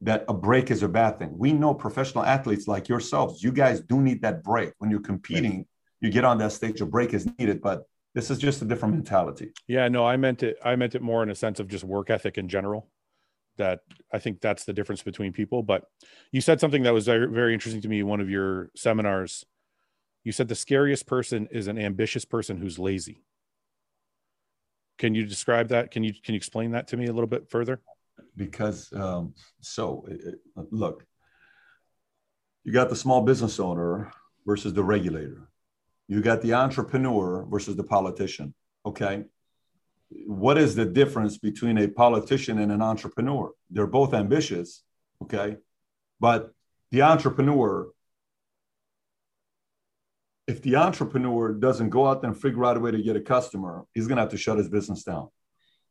S2: that a break is a bad thing. We know professional athletes like yourselves, you guys do need that break. When you're competing, you get on that stage, a break is needed, but this is just a different mentality.
S1: Yeah, no, I meant it I meant it more in a sense of just work ethic in general. That I think that's the difference between people. But you said something that was very, interesting to me in one of your seminars. You said the scariest person is an ambitious person who's lazy. Can you describe that? Can you can you explain that to me a little bit further?
S2: Because um, so it, look, you got the small business owner versus the regulator. You got the entrepreneur versus the politician. Okay. What is the difference between a politician and an entrepreneur? They're both ambitious. Okay. But the entrepreneur if the entrepreneur doesn't go out there and figure out a way to get a customer, he's going to have to shut his business down.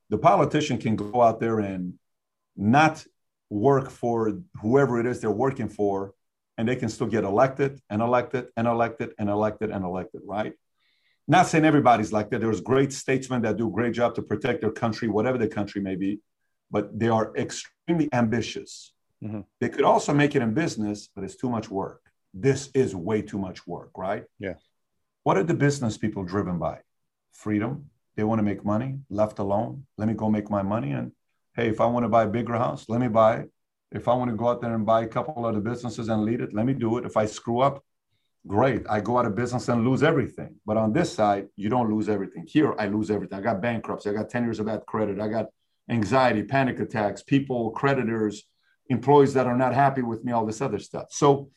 S2: The politician can go out there and not work for whoever it is they're working for, and they can still get elected and elected and elected and elected and elected, right? Not saying everybody's like that. There's great statesmen that do a great job to protect their country, whatever the country may be, but they are extremely ambitious. Mm-hmm. They could also make it in business, but it's too much work this is way too much work, right?
S1: Yeah.
S2: What are the business people driven by? Freedom. They want to make money, left alone. Let me go make my money. And hey, if I want to buy a bigger house, let me buy it. If I want to go out there and buy a couple other businesses and lead it, let me do it. If I screw up, great. I go out of business and lose everything. But on this side, you don't lose everything. Here, I lose everything. I got bankruptcy. I got 10 years of bad credit. I got anxiety, panic attacks, people, creditors, employees that are not happy with me, all this other stuff. So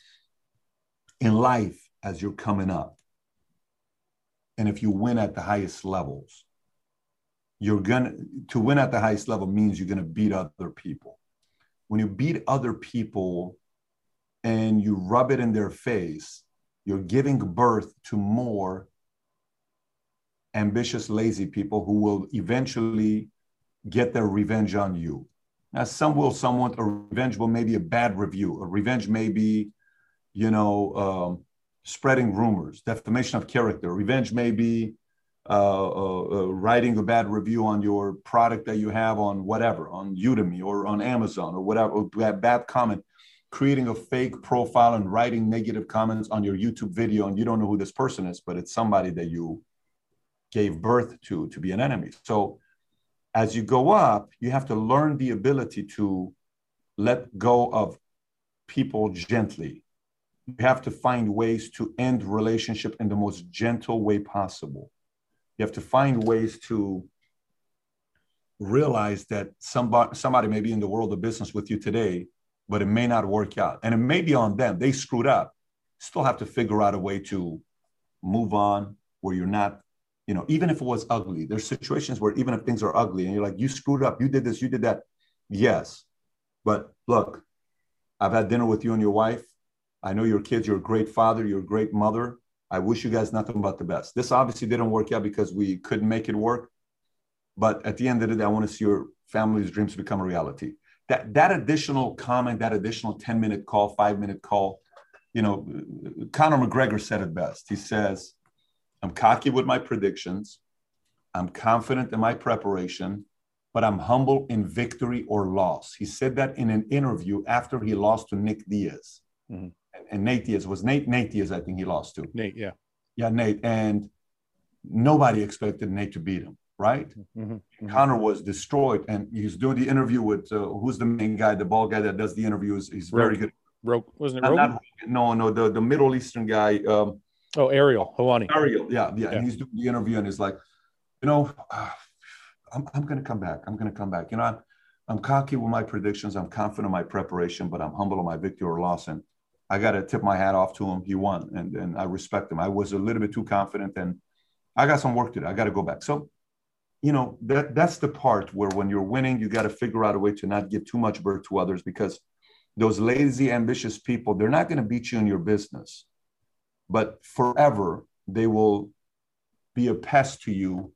S2: in life as you're coming up. And if you win at the highest levels, you're gonna to win at the highest level means you're gonna beat other people. When you beat other people and you rub it in their face, you're giving birth to more ambitious, lazy people who will eventually get their revenge on you. Now, some will somewhat, a revenge will maybe a bad review. A revenge may be you know, um, spreading rumors, defamation of character. Revenge may be Uh, uh, uh, writing a bad review on your product that you have on whatever, on Udemy or on Amazon or whatever, or bad comment, creating a fake profile and writing negative comments on your YouTube video, and you don't know who this person is, but it's somebody that you gave birth to to be an enemy. So as you go up, you have to learn the ability to let go of people gently you have to find ways to end relationship in the most gentle way possible you have to find ways to realize that somebody somebody may be in the world of business with you today but it may not work out. And it may be on them. They screwed up. Still have to figure out a way to move on where you're not you know even if it was ugly. There's situations where even if things are ugly and you're like you screwed up. You did this. You did that. Yes. But look i've had dinner with you and your wife. I know your kids, you're a great father, you're a great mother. I wish you guys nothing but the best. This obviously didn't work out because we couldn't make it work. But at the end of the day, I want to see your family's dreams become a reality. That that additional comment, that additional 10 minute call, five minute call, you know, Conor McGregor said it best. He says, I'm cocky with my predictions. I'm confident in my preparation, but I'm humble in victory or loss. He said that in an interview after he lost to Nick Diaz. Mm-hmm. And Nate Diaz was Nate, Nate Diaz, I think he lost to.
S1: Nate, yeah.
S2: Yeah, Nate. And nobody expected Nate to beat him, right? Mm-hmm. mm-hmm. Conor was destroyed. And he's doing the interview with uh, who's the main guy, the ball guy that does the interviews. He's very good.
S1: Rogue, wasn't it Rogan?
S2: no, no, the, the Middle Eastern guy. Um,
S1: oh, Ariel Helwani.
S2: Ariel, yeah, yeah, yeah. And he's doing the interview and he's like, you know, uh, I'm, I'm going to come back. I'm going to come back. You know, I'm, I'm cocky with my predictions. I'm confident in my preparation, but I'm humble in my victory or loss. And I got to tip my hat off to him. He won, and, and I respect him. I was a little bit too confident, and I got some work to do. I got to go back. So, you know, that that's the part where when you're winning, you got to figure out a way to not give too much birth to others because those lazy, ambitious people, they're not going to beat you in your business, but forever they will be a pest to you.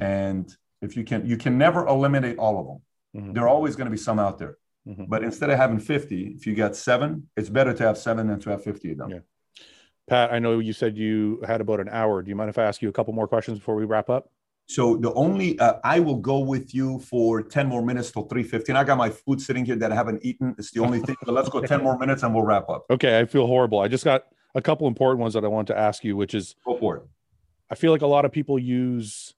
S2: And if you can, you can never eliminate all of them. Mm-hmm. There are always going to be some out there. Mm-hmm. But instead of having 50, if you got seven, it's better to have seven than to have 50 of them.
S1: Yeah. Pat, I know you said you had about an hour. Do you mind if I ask you a couple more questions before we wrap up?
S2: So the only uh, I will go with you for 10 more minutes till 3:15. I got my food sitting here that I haven't eaten. It's the only thing. But let's go 10 more minutes and we'll wrap up.
S1: Okay, I feel horrible. I just got a couple important ones that I want to ask you, which is
S2: go for it.
S1: I feel like a lot of people use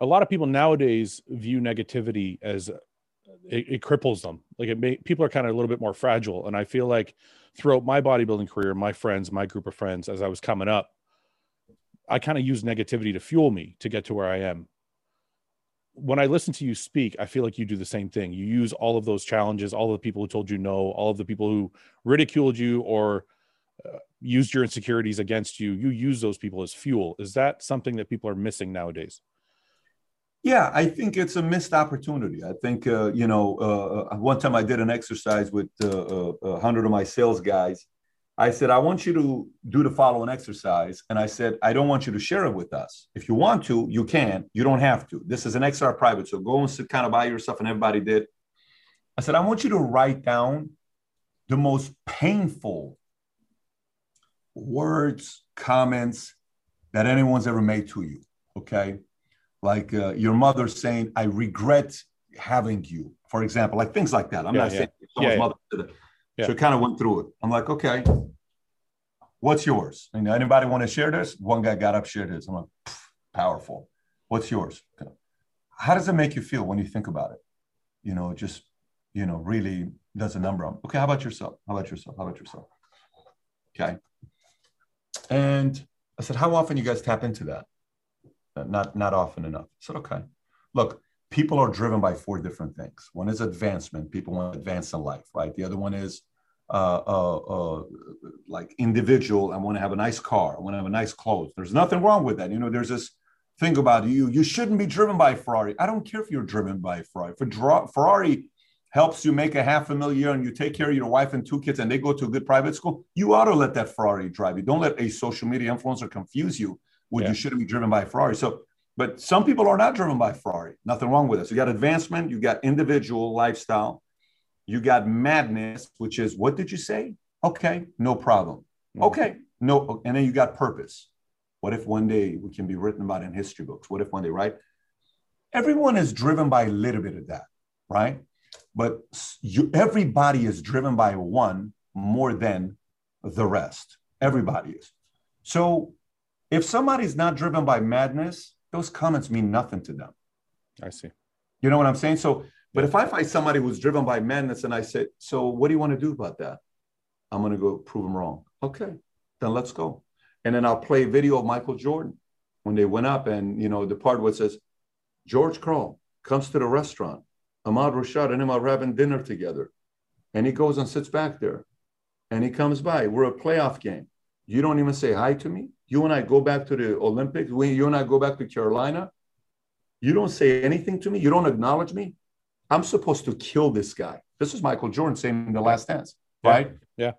S1: a lot of people nowadays view negativity as it, it cripples them. Like it may people are kind of a little bit more fragile. And I feel like throughout my bodybuilding career, my friends, my group of friends, as I was coming up, I kind of use negativity to fuel me to get to where I am. When I listen to you speak, I feel like you do the same thing. You use all of those challenges, all of the people who told you no, all of the people who ridiculed you or uh, used your insecurities against you. You use those people as fuel. Is that something that people are missing nowadays?
S2: Yeah, I think it's a missed opportunity. I think, uh, you know, uh, uh one time I did an exercise with uh, uh a hundred of my sales guys. I said, I want you to do the following exercise. And I said, I don't want you to share it with us. If you want to, you can. You don't have to. This is an XR private. So go and sit kind of by yourself. And everybody did. I said, I want you to write down the most painful words, comments that anyone's ever made to you. Okay like uh, your mother saying, I regret having you, for example, like things like that. I'm yeah, not yeah. saying someone's mother did it. Yeah. So kind of went through it. I'm like, okay, what's yours? You know, anybody want to share this? One guy got up, shared his. I'm like, powerful. What's yours? How does it make you feel when you think about it? You know, just, you know, really does a number on. Okay, how about yourself? How about yourself? How about yourself? Okay. And I said, how often you guys tap into that? Not not often enough. I said, okay. Look, people are driven by four different things. One is advancement. People want to advance in life, right? The other one is uh, uh, uh, like individual. I want to have a nice car. I want to have a nice clothes. There's nothing wrong with that. You know, there's this thing about you. You shouldn't be driven by Ferrari. I don't care if you're driven by Ferrari. For draw, Ferrari helps you make a half a million and you take care of your wife and two kids and they go to a good private school, you ought to let that Ferrari drive you. Don't let a social media influencer confuse you would yeah. you shouldn't be driven by Ferrari. So, but some people are not driven by Ferrari. Nothing wrong with it. So you got advancement, you got individual lifestyle, you got madness, which is what did you say? Okay, no problem. Mm-hmm. Okay, no, and then you got purpose. What if one day we can be written about in history books? What if one day, right? Everyone is driven by a little bit of that, right? But you, everybody is driven by one more than the rest. Everybody is. So if somebody's not driven by madness, those comments mean nothing to them.
S1: I see.
S2: You know what I'm saying? So, but if I find somebody who's driven by madness and I say, so what do you want to do about that? I'm going to go prove them wrong. Okay, then let's go. And then I'll play a video of Michael Jordan when they went up and, you know, the part where it says, George Karl comes to the restaurant. Ahmad Rashad and him are having dinner together. And he goes and sits back there and he comes by. We're a playoff game. You don't even say hi to me you and I go back to the Olympics, when you and I go back to Carolina, you don't say anything to me, you don't acknowledge me. I'm supposed to kill this guy. This is Michael Jordan saying in the last dance,
S1: yeah.
S2: right?
S1: Yeah.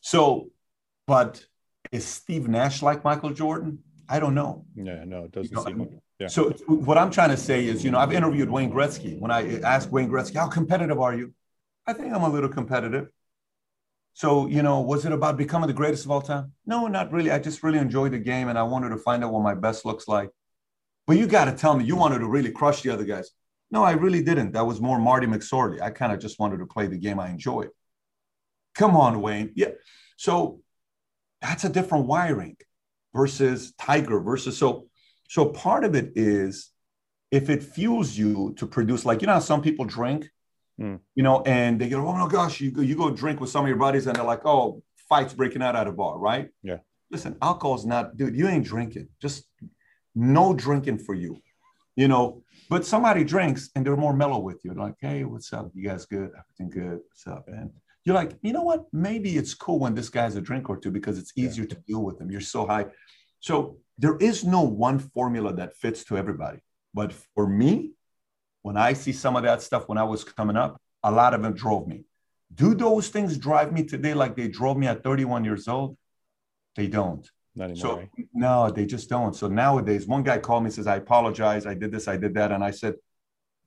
S2: So, but is Steve Nash like Michael Jordan? I don't know.
S1: Yeah, no, it doesn't you know, seem like
S2: yeah. So what I'm trying to say is, you know, I've interviewed Wayne Gretzky. When I asked Wayne Gretzky, how competitive are you? I think I'm a little competitive. So, you know, was it about becoming the greatest of all time? No, not really. I just really enjoyed the game and I wanted to find out what my best looks like. But you got to tell me you wanted to really crush the other guys. No, I really didn't. That was more Marty McSorley. I kind of just wanted to play the game I enjoyed. Come on, Wayne. Yeah. So that's a different wiring versus Tiger versus so so part of it is if it fuels you to produce like you know some people drink mm. you know and they go oh my gosh you go, you go drink with some of your buddies and they're like oh fights breaking out at a bar right
S1: yeah
S2: listen alcohol's not dude you ain't drinking just no drinking for you you know but somebody drinks and they're more mellow with you they're like hey what's up you guys good everything good what's up man you're like, you know what? Maybe it's cool when this guy's a drink or two because it's easier yeah. to deal with them. You're so high. So there is no one formula that fits to everybody. But for me, when I see some of that stuff when I was coming up, a lot of them drove me. Do those things drive me today like they drove me at 31 years old? They don't.
S1: Not anymore,
S2: so
S1: right?
S2: no, they just don't. So nowadays, one guy called me says, "I apologize. I did this. I did that." And I said,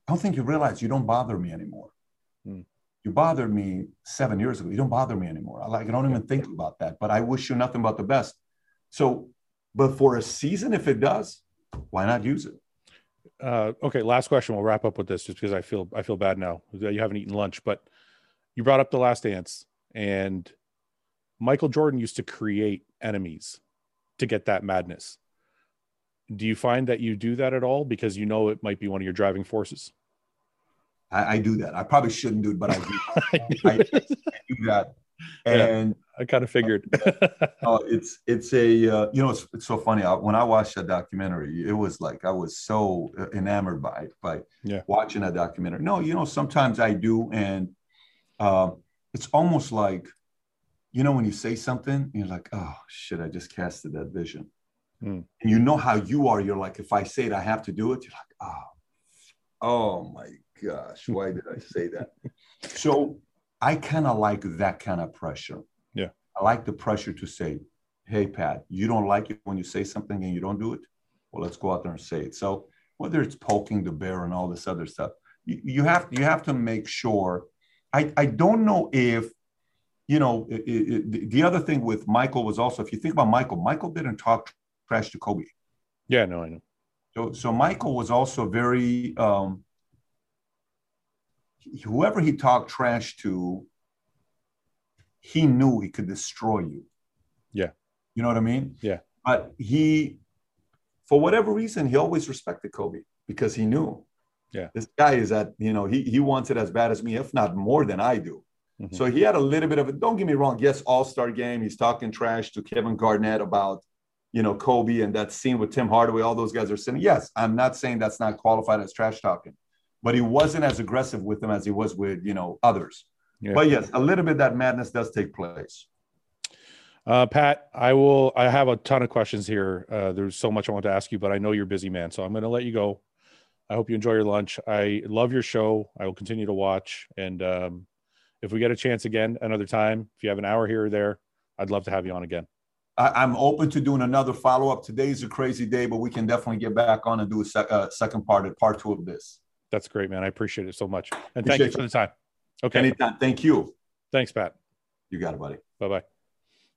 S2: "I don't think you realize you don't bother me anymore." Hmm you bothered me seven years ago. You don't bother me anymore. I like I don't even think about that. But I wish you nothing but the best. So, but for a season, if it does, why not use it?
S1: Uh, okay, last question. We'll wrap up with this, just because I feel I feel bad now. You haven't eaten lunch, but you brought up the Last Dance, and Michael Jordan used to create enemies to get that madness. Do you find that you do that at all because you know it might be one of your driving forces?
S2: I, I, do that. I probably shouldn't do it, but I do. I, I, do that. And
S1: yeah, I kind of figured.
S2: uh, it's it's a uh, you know it's, it's so funny. I, when I watched that documentary, it was like I was so enamored by by
S1: yeah.
S2: watching that documentary. No, you know sometimes I do, and uh, it's almost like you know when you say something, you're like, oh shit, I just casted that vision. Mm. And you know how you are. You're like, if I say it, I have to do it. You're like, oh, oh my gosh, why did I say that? so I kind of like that kind of pressure.
S1: Yeah.
S2: I like the pressure to say, hey, Pat, you don't like it when you say something and you don't do it? Well, let's go out there and say it. So whether it's poking the bear and all this other stuff, you, you have you have to make sure. I, I don't know if, you know, it, it, the other thing with Michael was also, if you think about Michael, Michael didn't talk trash to Kobe.
S1: Yeah, no, I know.
S2: So, so Michael was also very, um, whoever he talked trash to, he knew he could destroy you.
S1: Yeah.
S2: You know what I mean?
S1: Yeah.
S2: But he, for whatever reason, he always respected Kobe because he knew.
S1: Yeah.
S2: This guy is at, you know, he he wants it as bad as me, if not more than I do. Mm-hmm. So he had a little bit of it. Don't get me wrong. Yes, all-star game. He's talking trash to Kevin Garnett about, you know, Kobe and that scene with Tim Hardaway. All those guys are sitting. Yes, I'm not saying that's not qualified as trash talking but he wasn't as aggressive with them as he was with you know others. Yeah. But yes, a little bit that madness does take place.
S1: Uh, Pat, I will. I have a ton of questions here. Uh, there's so much I want to ask you, but I know you're busy, man. So I'm going to let you go. I hope you enjoy your lunch. I love your show. I will continue to watch, and um, if we get a chance again another time, if you have an hour here or there, I'd love to have you on again.
S2: I, am open to doing another follow up. Today's a crazy day, but we can definitely get back on and do a sec- uh, second part, part two of this.
S1: That's great, man. I appreciate it so much. And appreciate thank you for the time. Okay.
S2: Anytime. Thank you.
S1: Thanks, Pat.
S2: You got it, buddy.
S1: Bye bye.